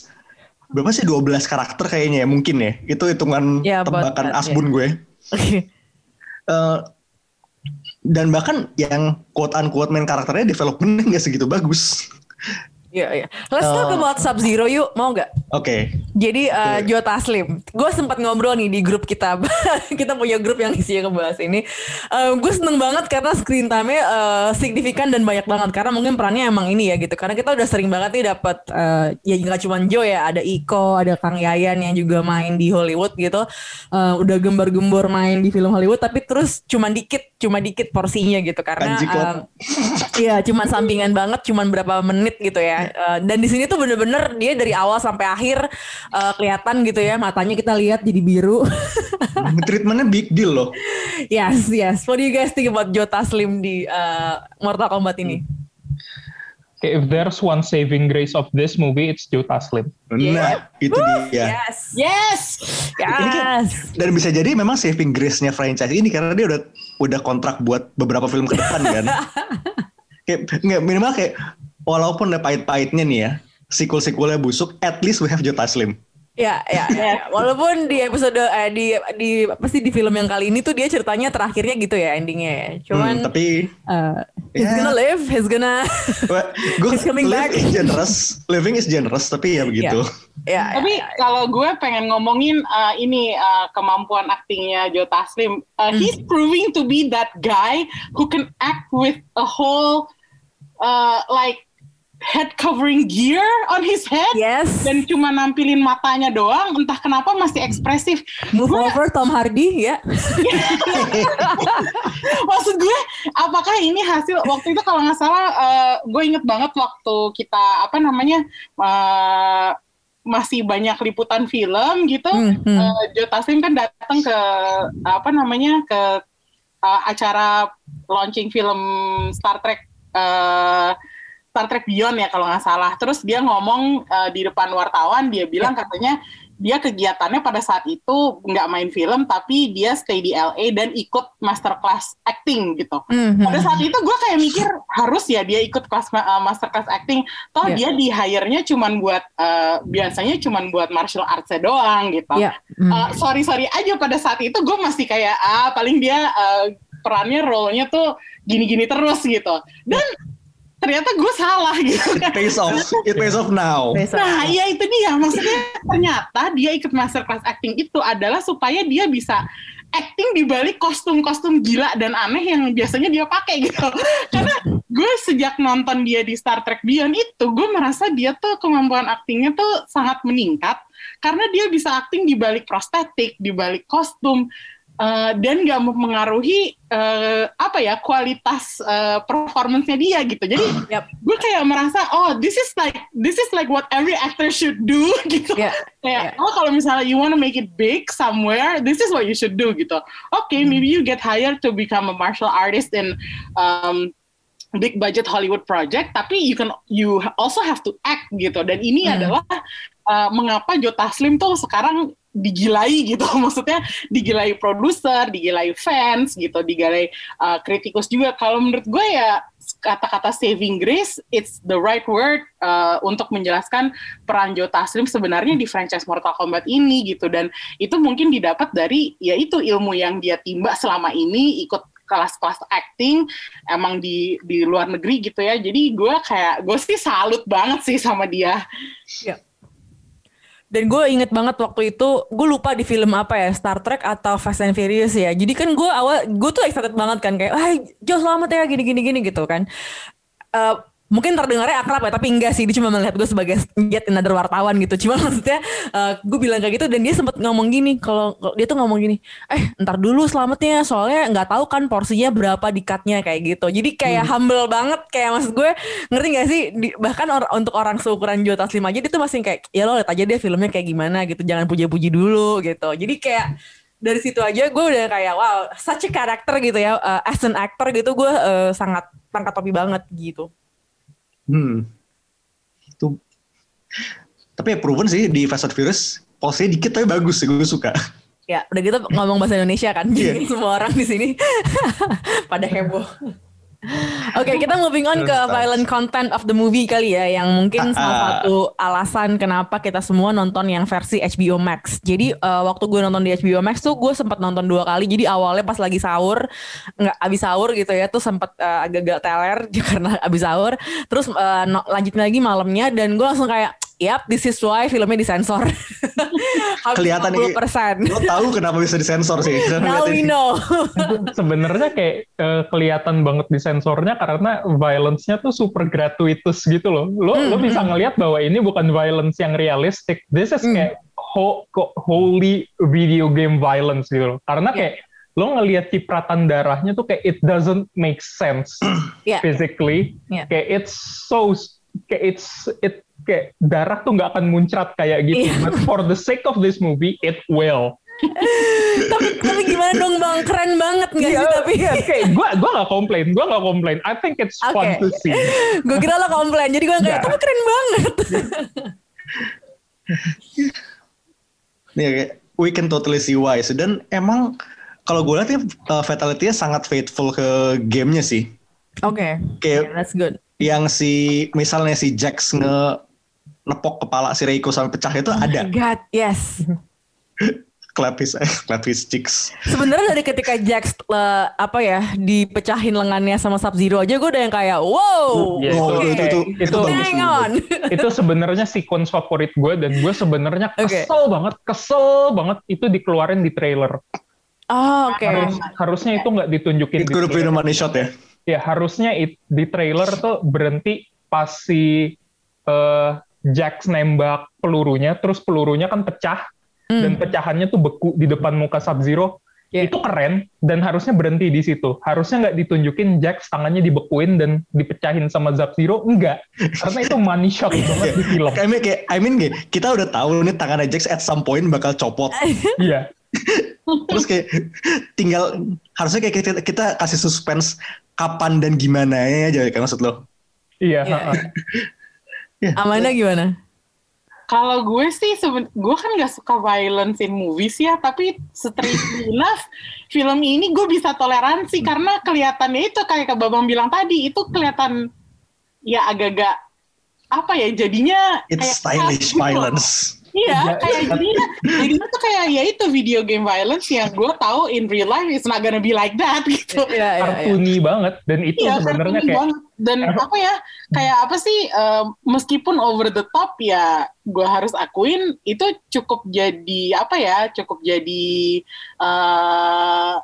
berapa sih 12 karakter kayaknya ya mungkin ya. Itu hitungan Yeah, tebakan that, asbun gue. Oke. Eh, dan bahkan yang quote unquote main karakternya developmentnya nggak segitu bagus. Iya, iya. Let's talk Eh. about Sub Zero yuk, mau nggak? Oke. Jadi uh, Oke. Jota Slim, gue sempat ngobrol nih di grup kita, kita punya grup yang isinya ngebahas ini. gue seneng banget karena screen time-nya uh, signifikan dan banyak banget karena mungkin perannya emang ini ya gitu. Karena kita udah sering banget nih dapat uh, ya nggak cuma Joe ya, ada Iko, ada Kang Yayan yang juga main di Hollywood gitu. Uh, udah gembar-gembor main di film Hollywood, tapi terus cuma dikit, cuma dikit porsinya gitu karena. Um, Iya, cuman sampingan banget, cuman berapa menit gitu ya. Eh, dan di sini tuh bener-bener dia dari awal sampai akhir eh, kelihatan gitu ya, matanya kita lihat jadi biru. Treatmentnya big deal loh. yes, yes. What do you guys think about Jota Slim di eh, Mortal Kombat ini? kayak if there's one saving grace of this movie it's Jota Slim Nah, itu dia. Yes, Yes. yes. Dan bisa jadi memang saving grace-nya franchise ini karena dia udah udah kontrak buat beberapa film ke depan kan. kayak nggak minimal kayak walaupun ada pahit-pahitnya nih ya, sequel-sequelnya busuk, at least we have Jota Slim. Ya, ya, ya. Walaupun di episode eh, di di apa sih di film yang kali ini tuh dia ceritanya terakhirnya gitu ya endingnya ya. Cuman Hmm, tapi eh, he's Ya. gonna live, he's gonna gue He's coming live back. is generous, living is generous, tapi ya begitu. ya, ya, Tapi ya. kalau gue pengen ngomongin uh, ini uh, kemampuan aktingnya Joe Taslim, uh, he's proving to be that guy who can act with a whole uh, like head covering gear on his head Yes. dan cuma nampilin matanya doang, entah kenapa masih ekspresif. Move Gue- over Tom Hardy ya. Maksud gue, apakah ini hasil waktu itu kalau nggak salah, uh, gue inget banget waktu kita apa namanya uh, masih banyak liputan film gitu, Hmm, hmm. uh, Joe Taslim kan datang ke apa namanya ke uh, acara launching film Star Trek. uh, Star Trek Beyond ya kalau nggak salah. Terus dia ngomong uh, di depan wartawan, dia bilang katanya dia kegiatannya pada saat itu nggak main film, tapi dia stay di LA dan ikut masterclass acting gitu. Mhm. Pada saat itu gue kayak mikir harus ya dia ikut kelas uh, masterclass acting. Toh Iya. dia di hire-nya cuman buat uh, biasanya cuman buat martial arts doang gitu. Iya. Hmm. Uh, sorry sorry aja pada saat itu gue masih kayak ah paling dia uh, perannya role-nya tuh gini-gini terus gitu. Dan ternyata gue salah gitu It pays off. It pays off now. Nah, iya itu dia. Maksudnya ternyata dia ikut masterclass acting itu adalah supaya dia bisa acting di balik kostum-kostum gila dan aneh yang biasanya dia pakai gitu. Karena gue sejak nonton dia di Star Trek Beyond itu, gue merasa dia tuh kemampuan aktingnya tuh sangat meningkat karena dia bisa acting di balik prostetik, di balik kostum. Uh, dan nggak mempengaruhi uh, apa ya kualitas uh, performance-nya dia gitu. Jadi Yap. gue kayak merasa oh this is like this is like what every actor should do gitu. Yeah. Kayak oh kalau misalnya you wanna make it big somewhere, this is what you should do gitu. Okay, maybe you get hired to become a martial artist in um, big budget Hollywood project, tapi you can you also have to act gitu. Dan ini Hmm. adalah uh, mengapa Joe Taslim tuh sekarang digilai gitu. Maksudnya digilai produser digilai fans gitu digilai uh, kritikus juga. Kalau menurut gue ya kata-kata saving grace it's the right word uh, untuk menjelaskan peran Joe Taslim sebenarnya di franchise Mortal Kombat ini gitu. Dan itu mungkin didapat dari ya itu ilmu yang dia timba selama ini ikut kelas-kelas acting emang di di luar negeri gitu ya. Jadi gue kayak gue sih salut banget sih sama dia Dan gue inget banget waktu itu, gue lupa di film apa ya, Star Trek atau Fast and Furious ya. Jadi kan gue awal, gue tuh excited banget kan kayak, ah Jo selamat ya gini-gini-gini gitu kan. Eh, mungkin terdengarnya akrab ya, tapi enggak sih. Dia cuma melihat gue sebagai yet another wartawan gitu. Cuma maksudnya eh, gue bilang kayak gitu dan dia sempat ngomong gini, kalau dia tuh ngomong gini, eh ntar dulu selamatnya soalnya nggak tahu kan porsinya berapa di cutnya kayak gitu. Jadi kayak humble banget kayak maksud gue ngerti gak sih Di- bahkan or- untuk orang seukuran Joe Taslim aja dia tuh masih kayak ya lo lihat aja dia filmnya kayak gimana gitu jangan puji-puji dulu gitu jadi kayak dari situ aja gue udah kayak wow such a character gitu ya Uh, as an actor gitu gue uh, sangat tangkap topi banget gitu Hmm. Itu. Tapi ya proven sih di Fast and Furious posnya dikit tapi bagus sih gue suka. ya udah gitu ngomong bahasa Indonesia kan jadi Iya. semua orang di sini pada heboh Oke, kita moving on ke violent content of the movie kali ya, yang mungkin salah Ah. satu alasan kenapa kita semua nonton yang versi HBO Max. Jadi eh, waktu gue nonton di HBO Max tuh gue sempat nonton dua kali. Jadi awalnya pas lagi sahur, nggak abis sahur gitu ya, tuh sempat eh, agak-agak teler karena abis sahur. Terus eh, no- lanjutin lagi malamnya dan gue langsung kayak, yap, this is why filmnya disensor. Kelihatan nih. 50%. Lo tahu kenapa bisa disensor sih? Now we know. sebenarnya kayak eh, kelihatan banget di sensornya karena violence-nya tuh super gratuitous gitu loh. Lo lo Hmm, bisa ngelihat bahwa ini bukan violence yang realistic. This is Hmm. kayak ho- holy video game violence gitu loh. Karena kayak lo ngelihat cipratan darahnya tuh kayak it doesn't make sense Iya. physically. Iya. Kayak it's so kayak it's it kayak darah tuh nggak akan muncrat kayak gitu. Iya. But for the sake of this movie, it will. tapi, tapi gimana dong bang? Keren banget gak sih? Tapi Iya, kayak gue gue nggak komplain, gue nggak komplain. I think it's fun Oke. to see. gue kira lo komplain. Jadi gue kayak, Nggak. tapi keren banget. Nih kayak we can totally see why. So, dan emang kalau gue lihat ya uh, fatality-nya sangat faithful ke gamenya sih. Oke, Kayak that's good. yang si misalnya si Jax nge nepok kepala si Reiko sampai pecah itu ada. God, yes. Clap his, clap his cheeks. Sebenarnya dari ketika Jax eh, apa ya dipecahin lengannya sama Sub Zero aja gue udah yang kayak wow. Iya, Oh, oke. itu, itu, itu, Itu-. Hang on. itu sebenarnya sequence favorit gue dan gue sebenarnya kesel banget, kesel banget itu dikeluarin di trailer. Oh, oke. Harus, harusnya itu nggak ditunjukin It di trailer. money shot ya. Ya harusnya it- di trailer tuh berhenti pas si eh, Jax nembak pelurunya, terus pelurunya kan pecah dan pecahannya tuh beku di depan muka Sub Zero. Yeah. Itu keren dan harusnya berhenti di situ. Harusnya nggak ditunjukin Jax tangannya dibekuin dan dipecahin sama Sub Zero, enggak. Karena itu money shot banget di film. I mean, kayak, I mean kayak, kita udah tahu nih tangannya Jax at some point bakal copot. Iya. Terus kayak tinggal harusnya kayak kita, kita kasih suspense kapan dan gimana ya aja kan maksud lo. Iya. Iya, ha-ha. Amanda gimana? Kalau gue sih, seben- gue kan gak suka violence in movies ya, tapi strangely enough, film ini gue bisa toleransi karena kelihatannya itu kayak Kak Babang bilang tadi, itu kelihatan ya agak-agak apa ya jadinya It's kayak stylish gitu violence. Iya, kayak jadinya, jadinya tuh kayak ya itu video game violence yang gue tahu in real life is not gonna be like that gitu. Iya, iya, iya. kartuni banget dan itu Iya, sebenarnya kayak banget. dan apa ya kayak apa sih eh, meskipun over the top ya gue harus akuin itu cukup jadi apa ya cukup jadi eh,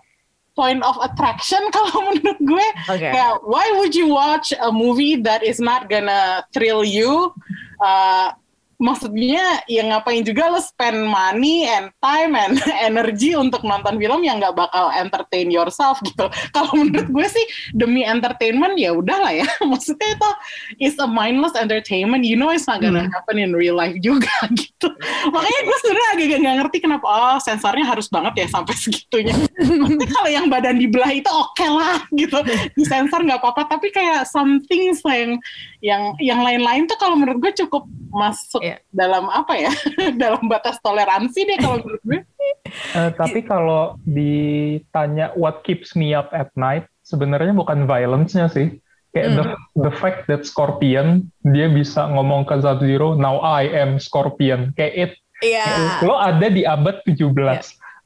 point of attraction kalau menurut gue Oke. kayak why would you watch a movie that is not gonna thrill you Uh, maksudnya ya ngapain juga lo spend money and time and energy untuk nonton film yang nggak bakal entertain yourself gitu. Kalau menurut gue sih demi entertainment ya udahlah ya. Maksudnya itu is a mindless entertainment. You know it's not gonna happen in real life juga gitu. Makanya gue sebenarnya agak nggak ngerti kenapa oh sensornya harus banget ya sampai segitunya. Maksudnya kalau yang badan dibelah itu oke lah gitu. Disensor nggak apa-apa. Tapi kayak some things yang yang yang lain-lain tuh kalau menurut gue cukup masuk Iya. dalam apa ya dalam batas toleransi deh kalau menurut gue Eh, tapi kalau ditanya what keeps me up at night, sebenarnya bukan violence-nya sih. Kayak the, the fact that Scorpion, dia bisa ngomong ke Sub-Zero, now I am Scorpion. Kayak it, Iya. lo ada di abad 17.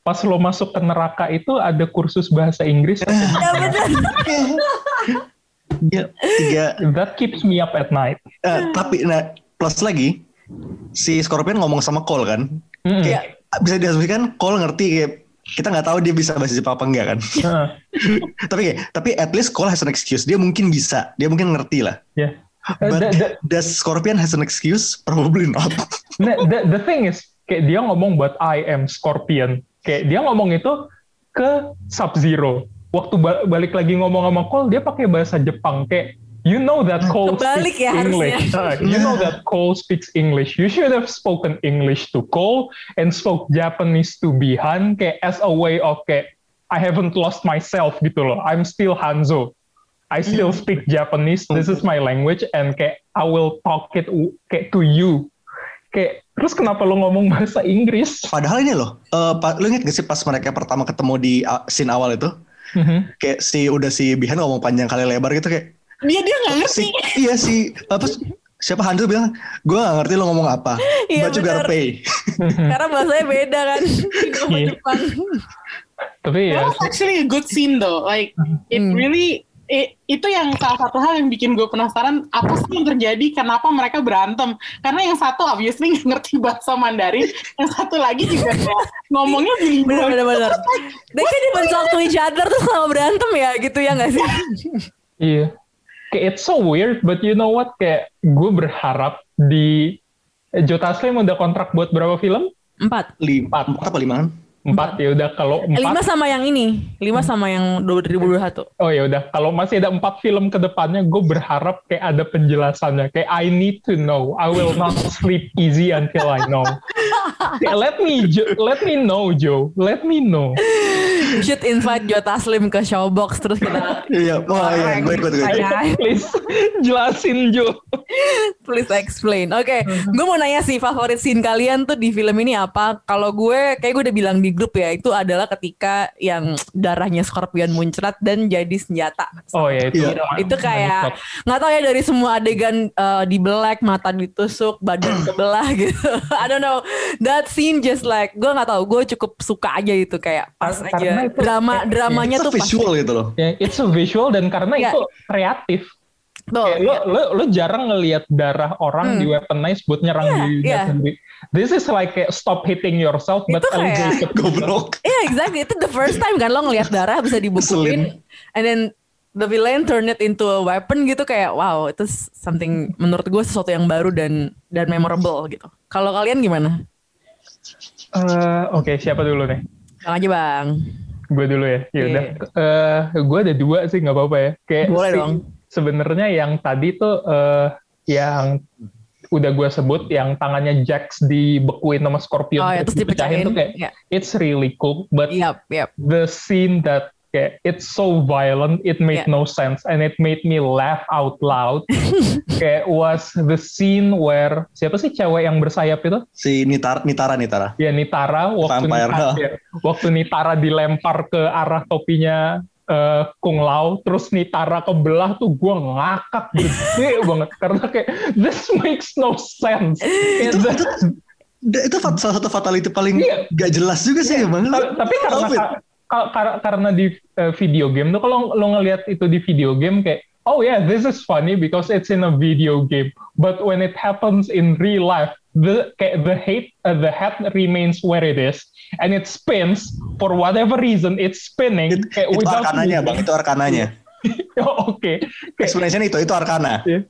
Pas lo masuk ke neraka itu ada kursus bahasa Inggris. Ya benar. Iya, tiga. That keeps me up at night. Eh, tapi nah plus lagi si Scorpion ngomong sama Cole kan. Mm-mm. Kayak bisa diasumsikan Cole ngerti kayak kita nggak tahu dia bisa bahasa Jepang apa enggak kan. Tapi kayak, tapi at least Cole has an excuse. Dia mungkin bisa. Dia mungkin ngerti lah. Yeah. But the- the- does Scorpion has an excuse? Probably not. The, the thing is, kayak dia ngomong buat I am Scorpion. Kayak dia ngomong itu ke Sub-Zero. Waktu ba- balik lagi ngomong sama Cole, dia pakai bahasa Jepang. Kayak, you know that Cole Kebalik speaks ya. English. Uh, you know that Cole speaks English. You should have spoken English to Cole and spoke Japanese to Bihan kayak as a way of kayak, I haven't lost myself gitu loh. I'm still Hanzo. I still speak Japanese. This is my language and kayak I will talk it kayak to you. Kayak terus kenapa lo ngomong bahasa Inggris? Padahal ini loh, eh, pa- lu inget gak sih pas mereka pertama ketemu di uh, scene awal itu? Mhm. Kayak si udah si Bihan ngomong panjang kali lebar gitu kayak dia dia nggak ngerti si iya si apa siapa Hanzo bilang gue gak ngerti lo ngomong apa Iya, benar. pay Karena bahasanya beda kan. Sama Iya. Jepang. Tapi ya That was actually a good scene though. Like it Hmm. really i- itu yang salah satu hal yang bikin gue penasaran apa sih yang terjadi kenapa mereka berantem karena yang satu obviously nggak ngerti bahasa Mandarin yang satu lagi juga ngomongnya bilingual Bener bener bener. They can even talk to each other terus sama berantem ya gitu ya nggak sih? Iya. Kayak it's so weird, but you know what? Kayak gue berharap di Joe Taslim udah kontrak buat berapa film? Empat. lima empat apa lima kan Empat ya udah kalau Eh, lima empat. sama yang ini, lima sama yang 2021. Oh ya udah kalau masih ada empat film ke depannya, gue berharap kayak ada penjelasannya. Kayak I need to know. I will not sleep easy until I know. Kayak, let me Jo- let me know Joe. Let me know. You should invite Joe Taslim ke Showbox terus kita iya wah iya gue ikut gue. Please jelasin Joe. Please explain. Oke, gue mau nanya sih favorit scene kalian tuh di film ini apa? Kalau gue, kayak gue udah bilang di grup ya, itu adalah ketika yang darahnya Scorpion muncrat dan jadi senjata. Oh ya itu. Iya. Itu kayak nggak tahu ya dari semua adegan uh, di black, mata ditusuk, badan kebelah gitu. I don't know. That scene just like gue nggak tahu. Gue cukup suka aja itu kayak pas Karena aja. itu- Drama dramanya Itu tuh pas. visual gitu loh Ya, it's a visual dan karena Ya. itu kreatif. Tuh, Kayak lo, lo, lo jarang ngelihat darah orang Hmm. di weaponize buat nyerang Iya, dirinya iya. sendiri. This is like kayak stop hitting yourself but Itu kayak- goblok Iya exactly itu the first time kan lo ngelihat darah bisa dibukuin and then the villain turn it into a weapon gitu kayak wow itu something menurut gue sesuatu yang baru dan dan memorable gitu. Kalau kalian gimana? Eh, Oke, siapa dulu nih? Bang aja bang. Gue dulu ya. Ya Iya. udah. Eh, gue ada dua sih nggak apa-apa ya. Kayak Boleh si- dong. Sebenarnya yang tadi tuh eh, yang udah gue sebut yang tangannya Jax dibekuin sama Scorpion Oh ya terus dipecahin. tuh kayak Ya. it's really cool but Yap yap. the scene that kayak it's so violent it made Yeah. no sense and it made me laugh out loud kayak was the scene where siapa sih cewek yang bersayap itu si Nitara Nitara Nitara ya Nitara waktu Vampire. Nitara, ya, waktu Nitara dilempar ke arah topinya eh, Kung Lao terus Nitara kebelah tuh gue ngakak gede banget. Karena kayak this makes no sense. Itu, itu Itu fat- salah satu fatality paling Iya. gak jelas juga sih emang. Ta- tapi karena ka- ka- karena di eh, video game tuh kalau lo ngelihat itu di video game kayak oh yeah this is funny because it's in a video game. But when it happens in real life the kayak the hate uh, the head remains where it is and it spins for whatever reason it's spinning It- kayak itu without arkananya bang, itu arkananya. oh, oke Kayak- Explanation itu, itu arkana. Iya.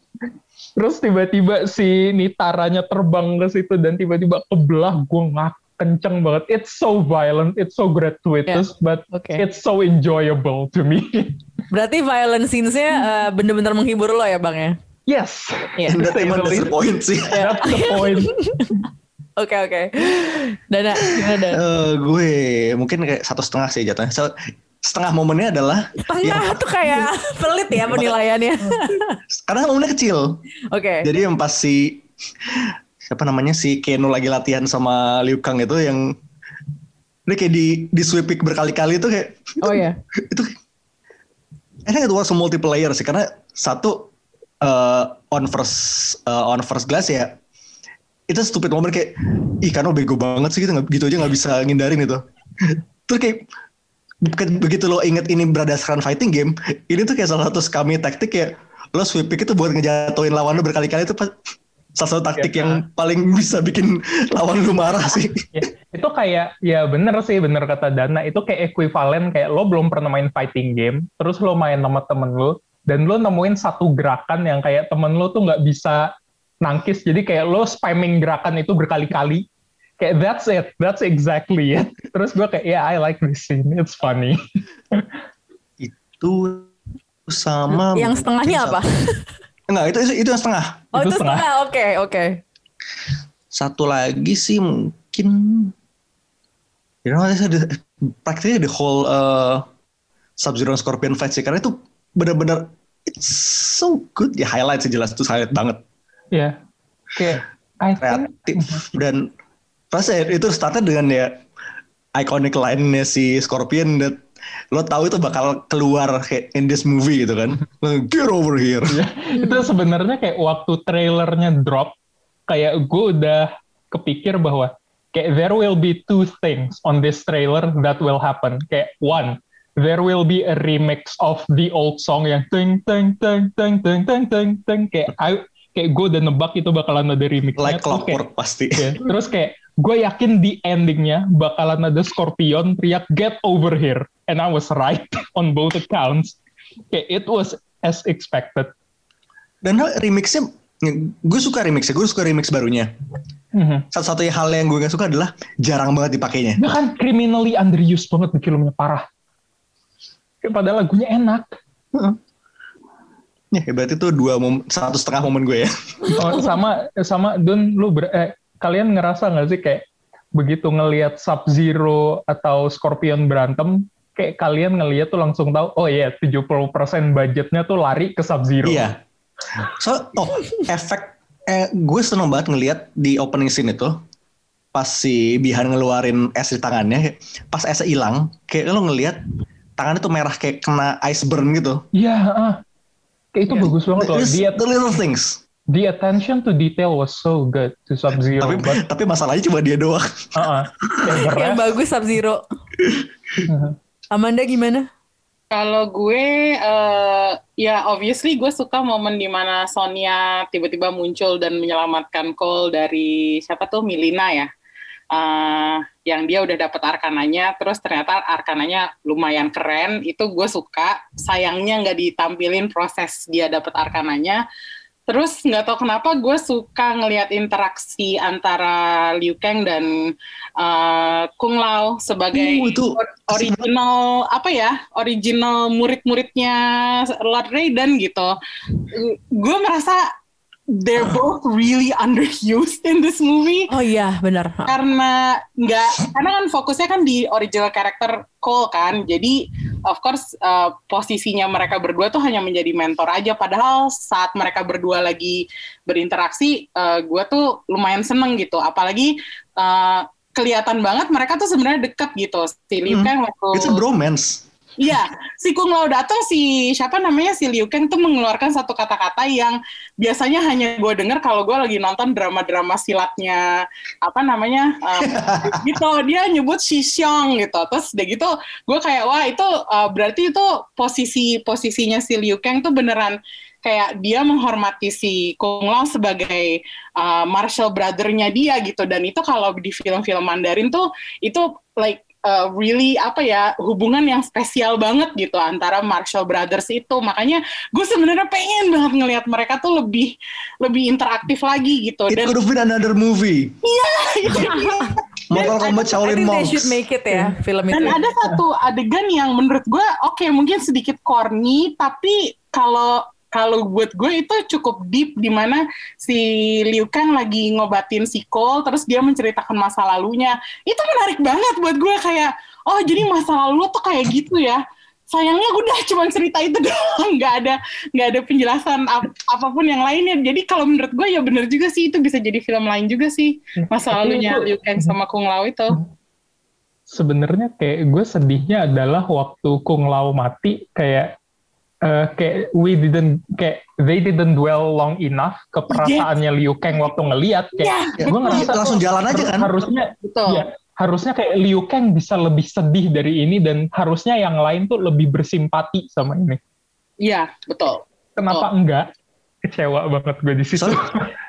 Terus tiba-tiba si Nitaranya terbang ke situ dan tiba-tiba kebelah gue ngak kenceng banget. It's so violent, it's so gratuitous, but Oke. it's so enjoyable to me. Berarti violent scenes-nya eh, bener-bener menghibur lo ya bang ya? yes, Iya. Entertainment Say the that's the point sih. that's the point. Oke oke. Dana, gimana? Eh, gue mungkin kayak satu setengah sih jatuhnya. So, setengah momennya adalah Tengah tuh kayak pelit ya penilaiannya. karena momennya kecil. Oke. Jadi yang pas si siapa namanya si Keno lagi latihan sama Liu Kang itu yang dia kayak di di sweep pick berkali-kali itu kayak Oh ya. itu I think it was a multiplayer sih karena satu eh, on first eh, on first glass ya itu stupid moment kayak ih Kano bego banget sih gitu gitu aja nggak bisa ngindarin itu. Terus kayak be- begitu lo inget ini berdasarkan fighting game ini tuh kayak salah satu skami taktik ya lo sweep pick itu buat ngejatuhin lawan lo berkali-kali itu salah satu taktik Ya, yang paling bisa bikin lawan lu marah sih. Ya, itu kayak ya bener sih bener kata Dana. Itu kayak ekuivalen kayak lo belum pernah main fighting game terus lo main sama temen lo dan lo nemuin satu gerakan yang kayak temen lo tuh nggak bisa nangkis. Jadi kayak lo spamming gerakan itu berkali-kali. Kayak that's it. That's exactly it. Terus gue kayak yeah I like this scene. It's funny. Itu sama Yang setengahnya apa? enggak itu itu, itu yang setengah. Oh Itu itu setengah. Oke oke. satu lagi sih mungkin you know the, practically the whole uh, Sub Zero Scorpion fight sih. Karena itu benar-benar it's so good. Ya highlight sih jelas itu highlight banget ya kayak I think kreatif dan rasa itu startnya dengan ya iconic line-nya si Scorpion that lo tahu itu bakal keluar kayak in this movie gitu kan. Get over here. Itu sebenarnya kayak waktu trailernya drop kayak gue udah kepikir bahwa kayak there will be two things on this trailer that will happen. Kayak one there will be a remix of the old song yang teng teng teng teng teng teng teng teng. Kayak I- kayak gue udah nebak itu bakalan ada remixnya. Like clockwork pasti. Ya, terus kayak gue yakin di endingnya bakalan ada Scorpion teriak get over here. And I was right on both accounts. Kayak it was as expected. Dan remixnya gue suka remixnya gue suka remix barunya. Mhm. satu-satunya hal yang gue gak suka adalah jarang banget dipakainya. Dia kan criminally underused banget di filmnya parah. Padahal lagunya enak. Ya berarti itu dua mom, satu setengah momen gue ya Oh, sama sama Dun lu ber- eh, kalian ngerasa nggak sih kayak begitu ngelihat Sub Zero atau Scorpion berantem kayak kalian ngelihat tuh langsung tahu oh iya 70% budgetnya tuh lari ke Sub Zero. iya so oh efek eh, gue seneng banget ngelihat di opening scene itu pas si Bihan ngeluarin es di tangannya pas esnya hilang kayak lo ngelihat tangannya tuh merah kayak kena ice burn gitu Iya, ah. Kayak itu bagus banget loh. It's The, the little things the attention to detail was so good to Sub Zero. tapi tapi masalahnya cuma dia doang Yang bagus Sub Zero. Amanda gimana? Kalau gue, eh, ya obviously gue suka momen di mana Sonya tiba-tiba muncul dan menyelamatkan Cole dari siapa tuh Milina ya, Eh, yang dia udah dapet arkananya, terus ternyata arkananya lumayan keren, itu gue suka. Sayangnya nggak ditampilin proses dia dapet arkananya. Terus nggak tahu kenapa gue suka ngelihat interaksi antara Liu Kang dan eh, Kung Lao sebagai Uh, itu- or- original apa ya original murid-muridnya Lord Raiden gitu. Gue merasa they're both really underused in this movie. Oh iya benar. karena nggak karena kan fokusnya kan di original karakter Cole kan. Jadi of course uh, posisinya mereka berdua tuh hanya menjadi mentor aja. Padahal saat mereka berdua lagi berinteraksi uh, gue tuh lumayan seneng gitu. Apalagi uh, kelihatan banget mereka tuh sebenarnya deket gitu. Si Liu Hmm. Kang waktu it's a bromance Iya, si Kung Lao datang si siapa namanya si Liu Kang tuh mengeluarkan satu kata-kata yang biasanya hanya gue dengar kalau gue lagi nonton drama-drama silatnya apa namanya um, gitu. Dia nyebut Xiong gitu. Terus udah gitu gue kayak wah itu uh, berarti itu posisi posisinya si Liu Kang tuh beneran kayak dia menghormati si Kung Lao sebagai uh, martial brother-nya dia gitu. Dan itu kalau di film-film Mandarin tuh itu like uh, really apa ya hubungan yang spesial banget gitu antara Marshall Brothers itu makanya gue sebenarnya pengen banget ngelihat mereka tuh lebih lebih interaktif lagi gitu It dan could have been another movie. iya dia. Mortal Kombat I Shaolin think they Monks. should make it ya film itu. dan ada satu adegan yang menurut gue oke mungkin sedikit corny tapi kalau kalau buat gue itu cukup deep di mana si Liu Kang lagi ngobatin si Cole terus dia menceritakan masa lalunya. Itu menarik banget buat gue kayak oh jadi masa lalu lo tuh kayak gitu ya. Sayangnya udah cuma cerita itu doang. Nggak ada nggak ada penjelasan ap- apa pun yang lainnya jadi kalau menurut gue ya bener juga sih itu bisa jadi film lain juga sih masa Tapi lalunya Liu Kang sama Kung Lao itu. Sebenarnya kayak gue sedihnya adalah waktu Kung Lao mati kayak eh, kayak we didn't kayak they didn't dwell long enough ke perasaannya Liu Kang waktu ngeliat kayak Ya, gue ngerasa Langsung jalan aja kan? harusnya betul. ya harusnya kayak Liu Kang bisa lebih sedih dari ini dan harusnya yang lain tuh lebih bersimpati sama ini. Iya betul. Kenapa enggak? Kecewa banget gue di situ. Soalnya,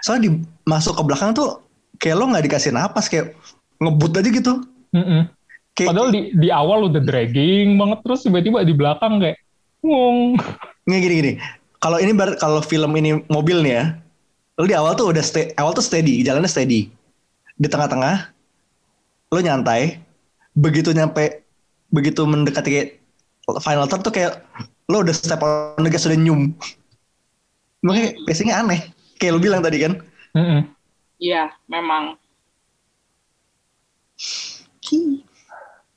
soalnya di masuk ke belakang tuh kayak lo nggak dikasih napas kayak ngebut aja gitu. Mm-mm. Kayak padahal di di awal udah dragging banget terus tiba-tiba di belakang kayak ngong nggak gini gini. Kalau ini bar- kalau film ini mobil nih ya, lo di awal tuh udah stay, awal tuh steady, jalannya steady. Di tengah-tengah lo nyantai, begitu nyampe begitu mendekati kayak final turn tuh kayak lo udah step on the gas udah nyum. Makanya pacingnya aneh. Kayak lo bilang tadi kan. Iya memang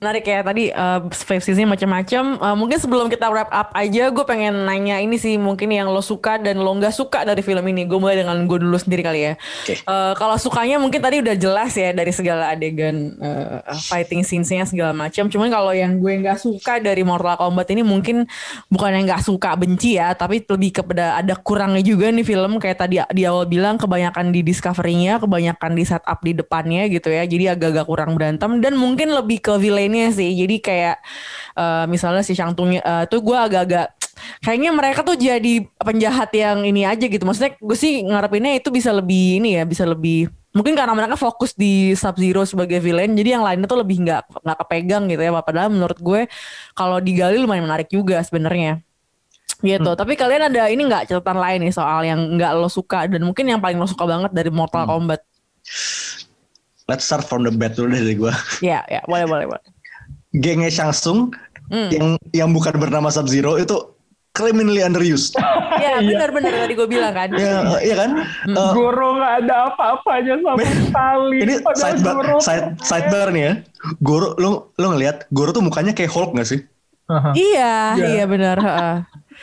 Menarik ya tadi uh, spesiesnya macam-macam. Uh, mungkin sebelum kita wrap up aja, gue pengen nanya ini sih mungkin yang lo suka dan lo nggak suka dari film ini. Gue mulai dengan gue dulu sendiri kali ya. Oke. Uh, kalau sukanya mungkin tadi udah jelas ya dari segala adegan uh, fighting scenes-nya segala macam. Cuman kalau yang gue nggak suka dari Mortal Kombat ini mungkin bukan yang nggak suka benci ya, tapi lebih kepada ada kurangnya juga nih film kayak tadi di awal bilang kebanyakan di discovery-nya, kebanyakan di setup di depannya gitu ya. Jadi agak-agak kurang berantem dan mungkin lebih ke villainnya sih. Jadi kayak eh, misalnya si Shang Tsung eh, tuh gue agak-agak kayaknya mereka tuh jadi penjahat yang ini aja gitu. Maksudnya gue sih ngarepinnya itu bisa lebih ini ya, bisa lebih mungkin karena mereka fokus di Sub Zero sebagai villain, jadi yang lainnya tuh lebih nggak nggak kepegang gitu ya. Padahal menurut gue kalau digali lumayan menarik juga sebenarnya gitu. Tapi kalian ada ini nggak catatan lain nih soal yang nggak lo suka dan mungkin yang paling lo suka banget dari Mortal Kombat? Let's start from the bad dulu deh dari gue. Ya, ya, boleh, boleh, boleh. Gengnya Shang Tsung Hmm. yang yang bukan bernama Sub Zero itu criminally underused. Ya, benar-benar tadi gue bilang kan. ya, iya kan? Eh, Goro nggak ada apa-apanya sama sekali ini Padahal sidebar, side, sidebar nih ya. Goro, lo lo ngelihat Goro tuh mukanya kayak Hulk gak sih? Aha. Iya, Iya. iya benar. heeh.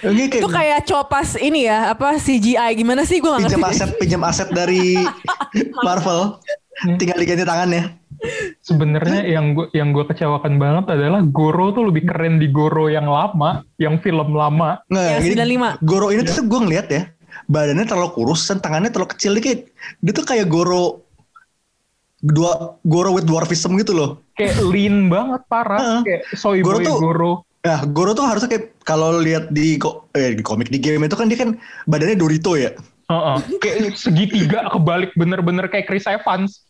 Ini kayak Itu kayak copas ini ya, apa CGI gimana sih gue nggak pinjam ngerti. aset pinjam aset dari Marvel. Tinggal diganti tangannya. Sebenarnya yang gue yang gue kecewakan banget adalah Goro tuh lebih keren di Goro yang lama yang film lama Nggak, Yang ini 95. Goro ini tuh gue ngeliat ya. Badannya terlalu kurus dan tangannya terlalu kecil dikit. Dia tuh kayak Goro dua Goro with dwarfism gitu loh. kayak lean banget parah Heeh. kayak soy Goro boy tuh- Goro Nah, Goro tuh harusnya kayak kalau lihat di ko- eh, di komik di game itu kan dia kan badannya Dorito ya. Heeh. kayak segitiga kebalik bener-bener kayak Chris Evans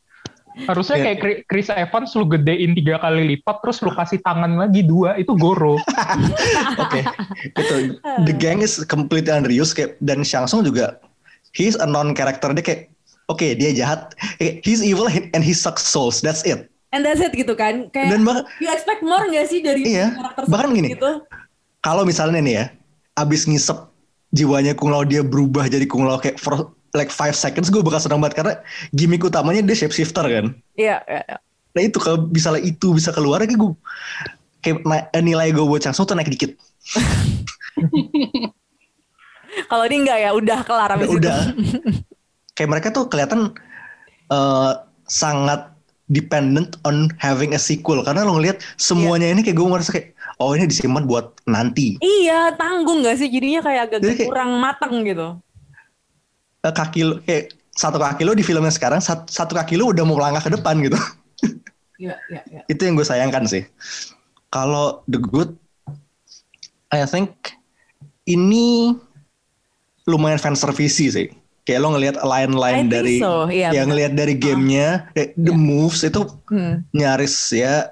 harusnya kayak Chri- Chris Evans lu gedein tiga kali lipat terus lu kasih tangan lagi dua itu Goro Oke, itu the gang is completely unreused kayak dan Shang Tsung juga he's a non character dia kayak oke dia jahat, he's evil and he sucks souls, that's it. And that's it gitu kan. Kayak Dan bah- you expect more gak sih dari Iya, karakter bahkan gini. itu? Kalau misalnya nih ya, abis ngisep jiwanya Kung Lao dia berubah jadi Kung Lao kayak like five seconds gue bakal senang banget karena gimmick utamanya dia shapeshifter kan. Iya, iya, iya. Nah itu kalau misalnya itu bisa keluar kayak gue kayak na- nilai gue buat Shang Tsung tuh naik dikit. Kalau ini enggak ya, udah kelar udah, itu. udah. kayak mereka tuh kelihatan eh, sangat dependent on having a sequel karena lo ngeliat semuanya ini kayak gue merasa kayak oh ini disimpan buat nanti Iya, tanggung gak sih jadinya kayak agak Jadi kayak- kurang mateng gitu. Eh, kaki lo kayak satu kaki lo di filmnya sekarang sat- satu kaki lo udah mau melangkah ke depan gitu. Iya, iya, iya. itu yang gue sayangkan sih. Kalau The Good I think ini lumayan fan service sih. Kayak lo ngelihat line-line dari so, iya, yang ngelihat dari gamenya eh, the moves itu Hmm. nyaris ya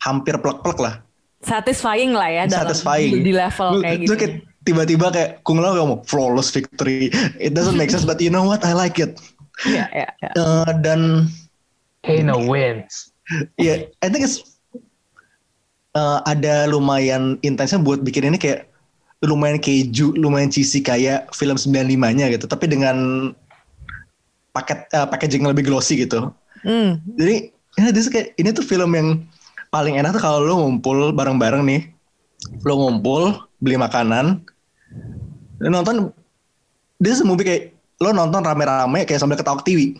hampir plek-plek lah. Satisfying lah ya dalam satisfying. di level Lu- kayak gitu. kayak tiba-tiba kayak Kung Lao ngomong flawless victory it doesn't make sense but you know what I like it Iya, iya, iya. Eh, dan Kano wins. ya I think it's eh, ada lumayan intensnya buat bikin ini kayak lumayan keju, lumayan cheesy kayak film 95-nya gitu, tapi dengan paket eh, packaging yang lebih glossy gitu. Hmm. Jadi ini this kayak ini tuh film yang paling enak tuh kalau lo ngumpul bareng-bareng nih. Lo ngumpul, beli makanan, nonton this is a movie kayak lo nonton rame-rame kayak sambil ketawa TV.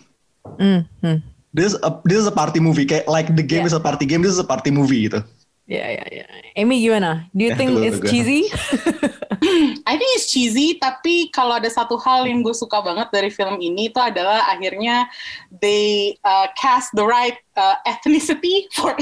Hmm. Hmm. This is a, this is a party movie kayak like the game Yeah. is a party game, this is a party movie gitu. Iya, iya, iya. Amy gimana? Do you think it's tunggu. cheesy? I think it's cheesy, tapi kalau ada satu hal yang gue suka banget dari film ini itu adalah akhirnya they uh, cast the right uh, ethnicity for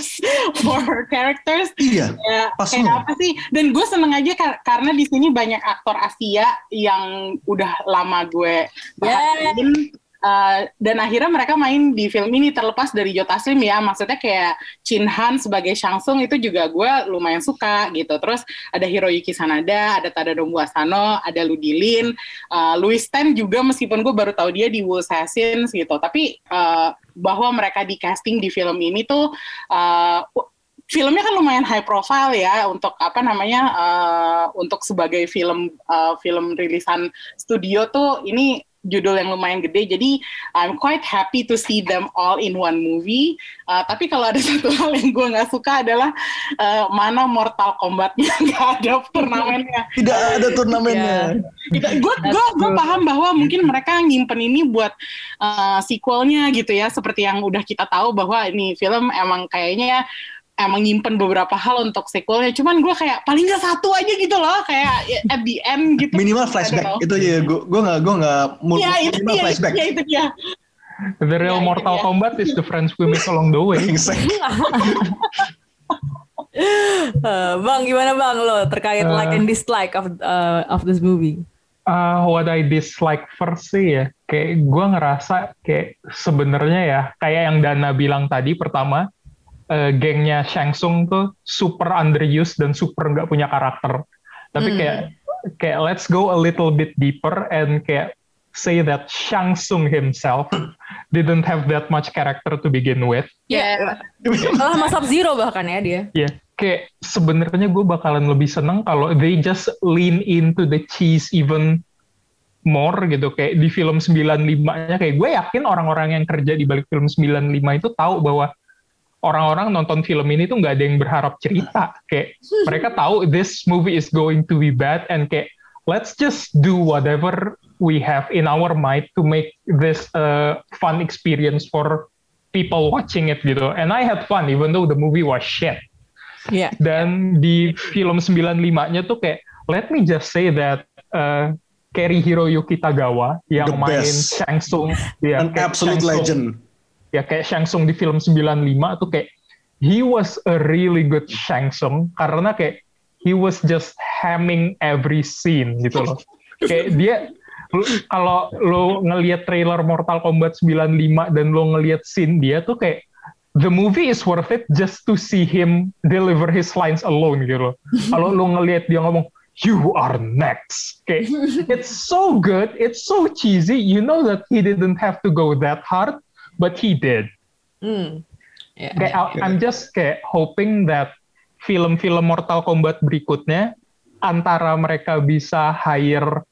for characters. Iya, Ya, pas kayak apa sih? Dan gue seneng aja kar- karena di sini banyak aktor Asia yang udah lama gue perhatiin. Uh, dan akhirnya mereka main di film ini terlepas dari Joe Taslim ya. Maksudnya kayak Chin Han sebagai Shang Tsung itu juga gue lumayan suka gitu. Terus ada Hiroyuki Sanada ada Tadanobu Asano ada Ludi Lin uh, Louis Tan juga meskipun gue baru tahu dia di Wu Assassins gitu. Tapi uh, bahwa mereka di casting di film ini tuh uh, filmnya kan lumayan high profile ya untuk apa namanya uh, untuk sebagai film uh, film rilisan studio tuh ini judul yang lumayan gede. Jadi I'm quite happy to see them all in one movie. Uh, tapi kalau ada satu hal yang gue nggak suka adalah uh, mana Mortal Kombatnya nggak ada turnamennya. Tidak ada turnamennya. gue gue gue paham bahwa mungkin mereka nyimpen ini buat uh, sequelnya gitu ya. Seperti yang udah kita tahu bahwa ini film emang kayaknya emang nyimpen beberapa hal untuk sequelnya cuman gue kayak paling nggak satu aja gitu loh kayak at the end gitu Minimal flashback know. itu aja gue gue nggak gue nggak mul- ya itu minimal dia flashback. ya itu dia The real Ya, Mortal dia. Kombat is the friends we make along the way. Eh, bang, gimana bang lo terkait Eh. like and dislike of uh, of this movie? Uh, what I dislike first sih ya, kayak gue ngerasa kayak sebenarnya ya, kayak yang Dana bilang tadi pertama, eh, gengnya Shang Tsung tuh super underused dan super nggak punya karakter. Tapi Hmm. kayak kayak let's go a little bit deeper and kayak say that Shang Tsung himself didn't have that much character to begin with. ya Malah Mas Sub Zero bahkan ya dia. Ya, kayak sebenarnya gue bakalan lebih seneng kalau they just lean into the cheese even more gitu. Kayak di film 95-nya, kayak gue yakin orang-orang yang kerja di balik film 95 itu tahu bahwa orang-orang nonton film ini tuh nggak ada yang berharap cerita. Kayak mereka tahu this movie is going to be bad and kayak let's just do whatever we have in our mind to make this a fun experience for people watching it gitu. And I had fun even though the movie was shit. Iya. Dan di film 95-nya tuh kayak let me just say that uh, Kerry Hiroyuki Tagawa yang The main best. Shang Tsung ya, An absolute Shang Tsung. legend. Ya kayak Shang Tsung di film 95 tuh kayak he was a really good Shang Tsung karena kayak he was just hamming every scene gitu loh. kayak dia kalau lo ngelihat trailer Mortal Kombat 95 dan lo ngelihat scene dia tuh kayak the movie is worth it just to see him deliver his lines alone gitu loh. Kalau lo ngelihat dia ngomong you are next. Kayak it's so good, it's so cheesy. You know that he didn't have to go that hard, but he did. Hmm. Ya, Kayak I- I'm just kayak hoping that film-film Mortal Kombat berikutnya antara mereka bisa hire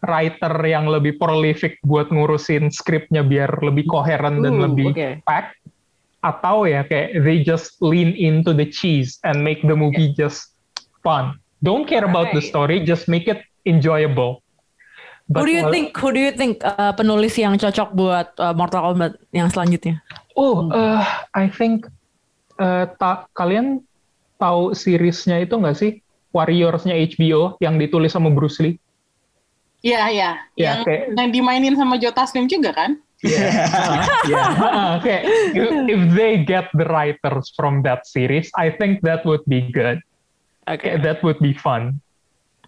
writer yang lebih prolific buat ngurusin skripnya biar lebih koheren dan Uh, lebih oke. packed atau ya kayak they just lean into the cheese and make the movie just fun. Don't care about the Right. story, just make it enjoyable. Who do you But- think? Who do you think uh, penulis yang cocok buat uh, Mortal Kombat yang selanjutnya? Oh, uh, I think uh, ta- kalian tahu seriesnya itu nggak sih? Warriors-nya HBO yang ditulis sama Bruce Lee. Iya, iya. Ya, Yang, kayak- yang dimainin sama Joe Taslim juga kan? Ah, kayak if, if they get the writers from that series, I think that would be good. Okay. That would be fun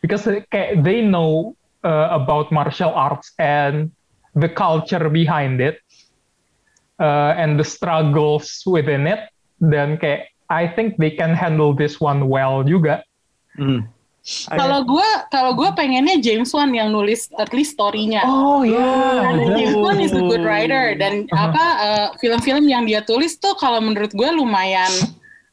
because kayak they know uh, about martial arts and the culture behind it uh, and the struggles within it. Dan kayak I think they can handle this one well juga. Hmm. Kalau gue, kalau gue pengennya James Wan yang nulis at least story-nya. Oh ya, Karena James Wan is a good writer dan Uh-huh. apa uh, film-film yang dia tulis tuh kalau menurut gue lumayan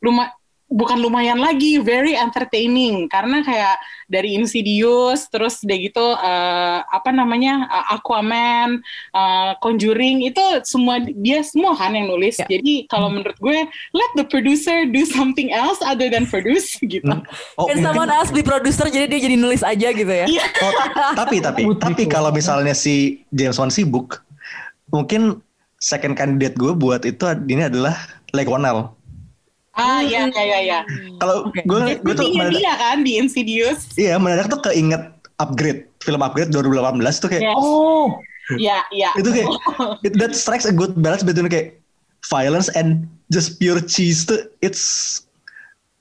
luma bukan lumayan lagi very entertaining karena kayak dari Insidious terus udah gitu uh, apa namanya uh, Aquaman, uh, Conjuring itu semua dia semua kan yang nulis. Ya. Jadi kalau menurut gue let the producer do something else other than produce gitu. Oh, Kan mungkin- someone else di produser jadi dia jadi nulis aja gitu ya? Iya. Oh, tapi tapi be tapi kalau misalnya si James Wan sibuk, mungkin second candidate gue buat itu ini adalah Lake Wannell. Ah ya ya ya ya. Kalau gue gue tuh mendadak, dia kan di Insidious. iya mendadak tuh keinget upgrade film upgrade 2018 tuh kayak Yes. Oh, Ya, ya. itu kayak it, that strikes a good balance between kayak violence and just pure cheese tuh it's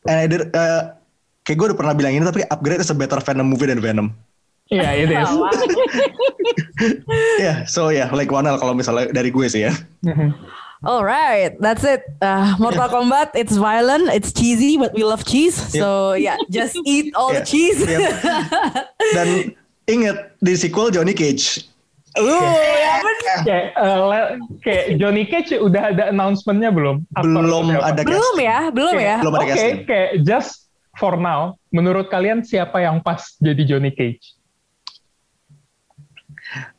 and I did, uh, kayak gue udah pernah bilang ini tapi upgrade is a better Venom movie than Venom. yeah, it is. Ya, so ya, yeah, like Wannell kalau misalnya dari gue sih ya. Alright, that's it. Uh, Mortal Kombat, it's violent, it's cheesy, but we love cheese. So yeah, just eat all the Yeah. cheese. Yep. Dan ingat di sequel Johnny Cage. Ooh, ya bener. kayak uh, kayak Johnny Cage udah ada announcement-nya belum? Siapa? ada Belum casting. ya, belum ya. Belum ada Oke, casting. kayak just for now, menurut kalian siapa yang pas jadi Johnny Cage?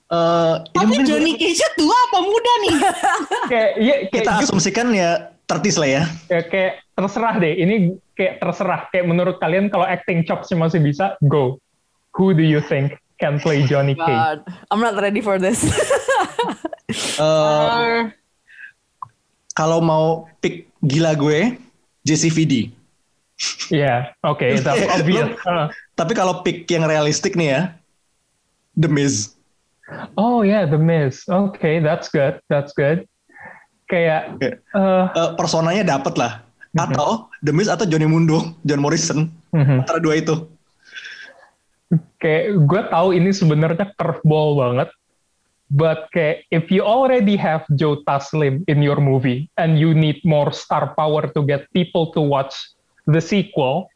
Eh, ini Tapi mungkin Johnny Cage tua apa muda nih? Kayak ya, kayak kita you- asumsikan ya tertis lah ya. ya, kayak terserah deh. Ini kayak terserah. Kayak menurut kalian kalau acting chops masih bisa, go. Who do you think can play Johnny Cage? God, I'm not ready for this. Eh, Uh, kalau mau pick gila gue, JCVD. Yeah, oke, that's Lo- obvious. Uh, Tapi kalau pick yang realistik nih ya, The Miz. Oh yeah, The Miz. Oke, that's good, that's good. Kayak, Kayak, uh, eh, personanya dapet lah. Atau The Miz atau Johnny Mundo, John Morrison. mhm. Antara dua itu. kayak gue tahu ini sebenarnya curveball banget. But kayak if you already have Joe Taslim in your movie and you need more star power to get people to watch the sequel,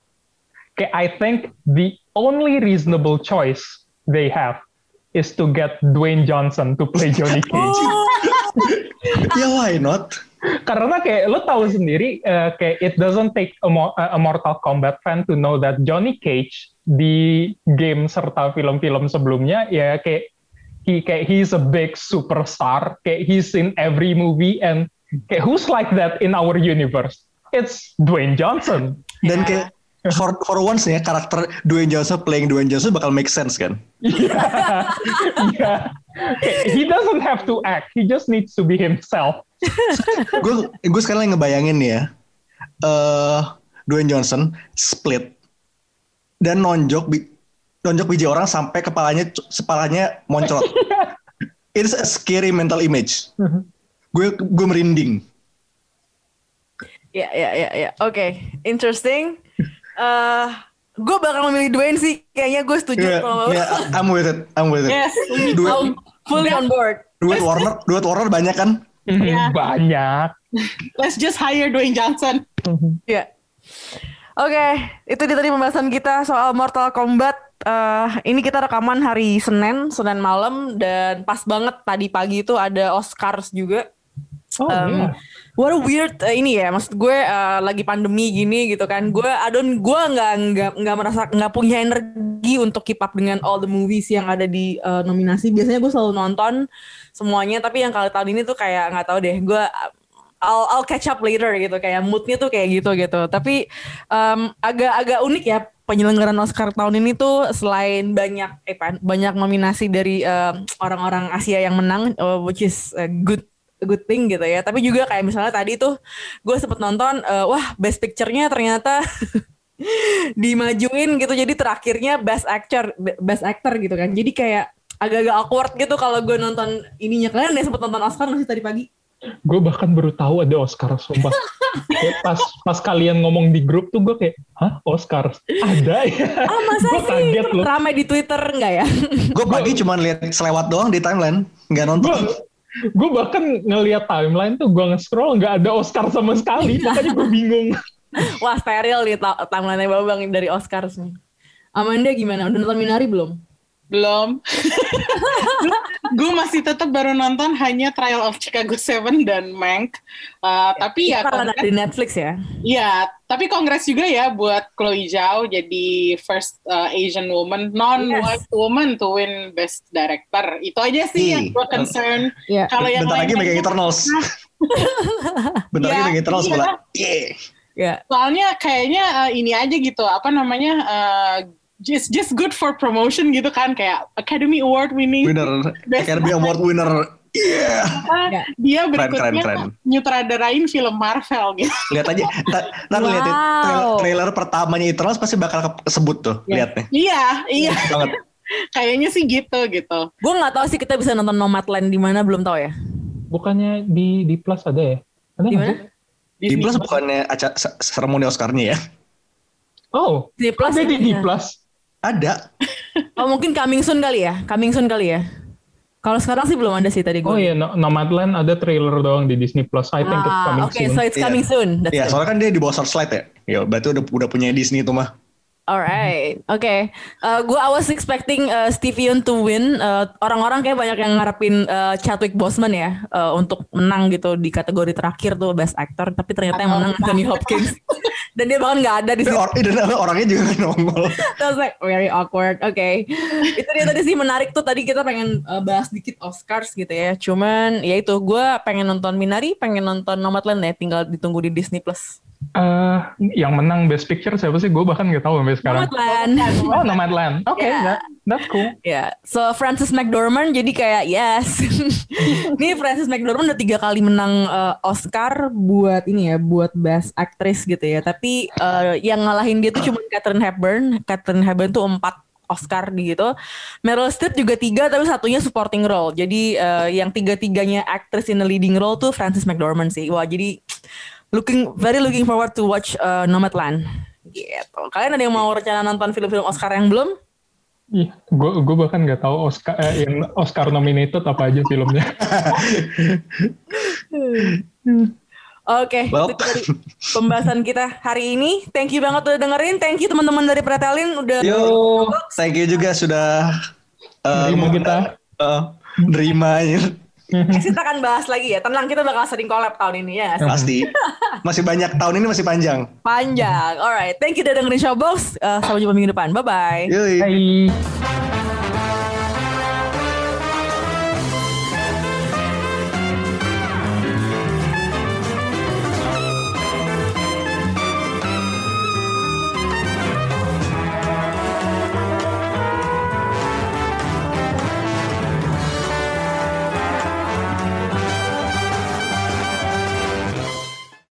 kayak I think the only reasonable choice they have is to get Dwayne Johnson to play Johnny Cage. ya why not? Karena kayak lo tahu sendiri eh, kayak it doesn't take a, Mo- a Mortal Kombat fan to know that Johnny Cage di game serta film-film sebelumnya ya kayak he kayak he's a big superstar kayak he's in every movie and kayak who's like that in our universe it's Dwayne Johnson Dan kayak for for once ya karakter Dwayne Johnson playing Dwayne Johnson bakal make sense kan? yeah Kayak, he doesn't have to act. He just needs to be himself. Gue gue sekarang lagi ngebayangin nih ya eh Dwayne Johnson split dan nonjok bi- nonjok biji orang sampai kepalanya kepalanya moncrot. It's a scary mental image. Gue gue merinding. Ya, ya, ya, ya. Oke, interesting. Eh, gue bakal memilih Dwayne sih. Kayaknya gue setuju yeah, kalau yeah, I'm with it I'm with it yes. I'm fully on board. duit Warner duit Warner banyak kan Iya. banyak Let's just hire Dwayne Johnson. Ya. Oke, itu dia tadi pembahasan kita soal Mortal Kombat. Eh, ini kita rekaman hari Senin, Senin malam dan pas banget tadi pagi itu ada Oscars juga. oh Um, yeah. What a weird uh, ini ya, maksud gue uh, lagi pandemi gini gitu kan. Gue adon gue nggak nggak nggak merasa nggak punya energi untuk keep up dengan all the movies yang ada di uh, nominasi. Biasanya gue selalu nonton semuanya, tapi yang kali tahun ini tuh kayak nggak tahu deh. Gue I'll, I'll catch up later gitu kayak moodnya tuh kayak gitu gitu. Tapi um, agak-agak unik ya penyelenggaraan Oscar tahun ini tuh selain banyak eh, banyak nominasi dari eh, orang-orang Asia yang menang, eh, which is a good good thing gitu ya. Tapi juga kayak misalnya tadi tuh gue sempet nonton, eh, wah Best Picture-nya ternyata dimajuin gitu. Jadi terakhirnya Best Actor, Best Actor gitu kan. Jadi kayak agak-agak awkward gitu kalau gue nonton ininya. Kalian udah sempet nonton Oscar nggak sih tadi pagi? gue bahkan baru tahu ada Oscar sumpah Kayak pas pas kalian ngomong di grup tuh gue kayak hah Oscar ada ya Ah masa Gua sih? kaget loh. Ramai di Twitter enggak ya? Gue pagi cuma lihat selewat doang di timeline, nggak nonton. Gue bahkan ngeliat timeline tuh gue nge-scroll nggak ada Oscar sama sekali makanya gue bingung Wah steril nih ta- timeline Babang dari Oscar nih. Amanda gimana? Udah nonton Minari belum? Belum. gue masih tetap baru nonton hanya Trial of Chicago 7 dan Mank. Uh, tapi ya karena kongres, di Netflix ya. ya, tapi kongres juga ya buat Chloe Zhao jadi first uh, Asian woman, non-white woman to win Best Director. Itu aja sih yang gue concern. Iya. Kalau yang Bentar lagi megang Eternals. Bentar lagi Ya, megang Eternals iya. pula. Yeah. Ya. Soalnya kayaknya uh, ini aja gitu, apa namanya, uh, just just good for promotion gitu kan, kayak Academy Award winning. Winner, Best Academy Award winner. Yeah. Apa, dia Keren, berikutnya keren, keren. nyutradarain film Marvel gitu. Lihat aja, ntar, ntar lihat ya, Wow. trailer, trailer pertamanya Eternals pasti bakal kesebut tuh, lihat nih. Iya, iya. Banget. Kayaknya sih gitu gitu. Gue nggak tahu sih kita bisa nonton Nomadland di mana belum tahu ya. bukannya di di plus ada ya ada Di mana? sih? Di Plus bukannya acara se- seremoni Oscarnya ya? oh Di Plus. ada di di ya. plus Ada. Oh mungkin coming soon kali ya. Coming soon kali ya. Kalau sekarang sih belum ada sih tadi gue. oh iya No- Nomadland ada trailer doang di Disney Plus I think it's Ah, coming Oke, soon so it's Iya. coming soon. That's Iya, it. soalnya kan dia di bawah Searchlight ya. Ya, berarti udah udah punya Disney itu mah. Alright, oke. Uh, gue I was expecting uh, Steve Yeun to win. Uh, orang-orang kayak banyak yang ngarepin uh, Chadwick Boseman ya uh, untuk menang gitu di kategori terakhir tuh Best Actor. Tapi ternyata yang menang Anthony Hopkins. Dan dia bahkan nggak ada di situ. Dan orangnya juga nongol. That was like very awkward. Oke, itu dia tadi sih menarik tuh. Tadi kita pengen uh, bahas dikit Oscars gitu ya. Cuman ya itu gue pengen nonton Minari, pengen nonton Nomadland ya. Tinggal ditunggu di Disney Plus. Eh, yang menang Best Picture siapa sih? Gue bahkan nggak tahu sampai sekarang. Nomadland. Oh, Nomadland. Oke, Yeah. that, that's cool. Ya, so Francis McDormand jadi kayak yes. ini Francis McDormand udah tiga kali menang uh, Oscar buat ini ya, buat Best Actress gitu ya. Tapi uh, yang ngalahin dia tuh cuma Catherine Hepburn. Catherine Hepburn tuh empat Oscar di gitu. Meryl Streep juga tiga tapi satunya supporting role. Jadi uh, yang tiga-tiganya actress in the leading role tuh Francis McDormand sih. Wah, jadi looking very looking forward to watch uh, Nomadland. Gitu. Kalian ada yang mau rencana nonton film-film Oscar yang belum? Ih, gue gue bahkan nggak tahu Oscar eh, yang Oscar nominated apa aja filmnya. Oke, Well. itu dari pembahasan kita hari ini. Thank you banget udah dengerin. Thank you teman-teman dari Pretelin udah Yo, thank you juga sudah uh, Terima kita. uh, nerima kita akan bahas lagi ya. Tenang kita bakal sering collab tahun ini ya. Pasti. Masih banyak tahun ini masih panjang. Panjang. Alright, thank you udah dengerin Showbox. Uh, sampai jumpa minggu depan. Bye bye. Yoi. Hai.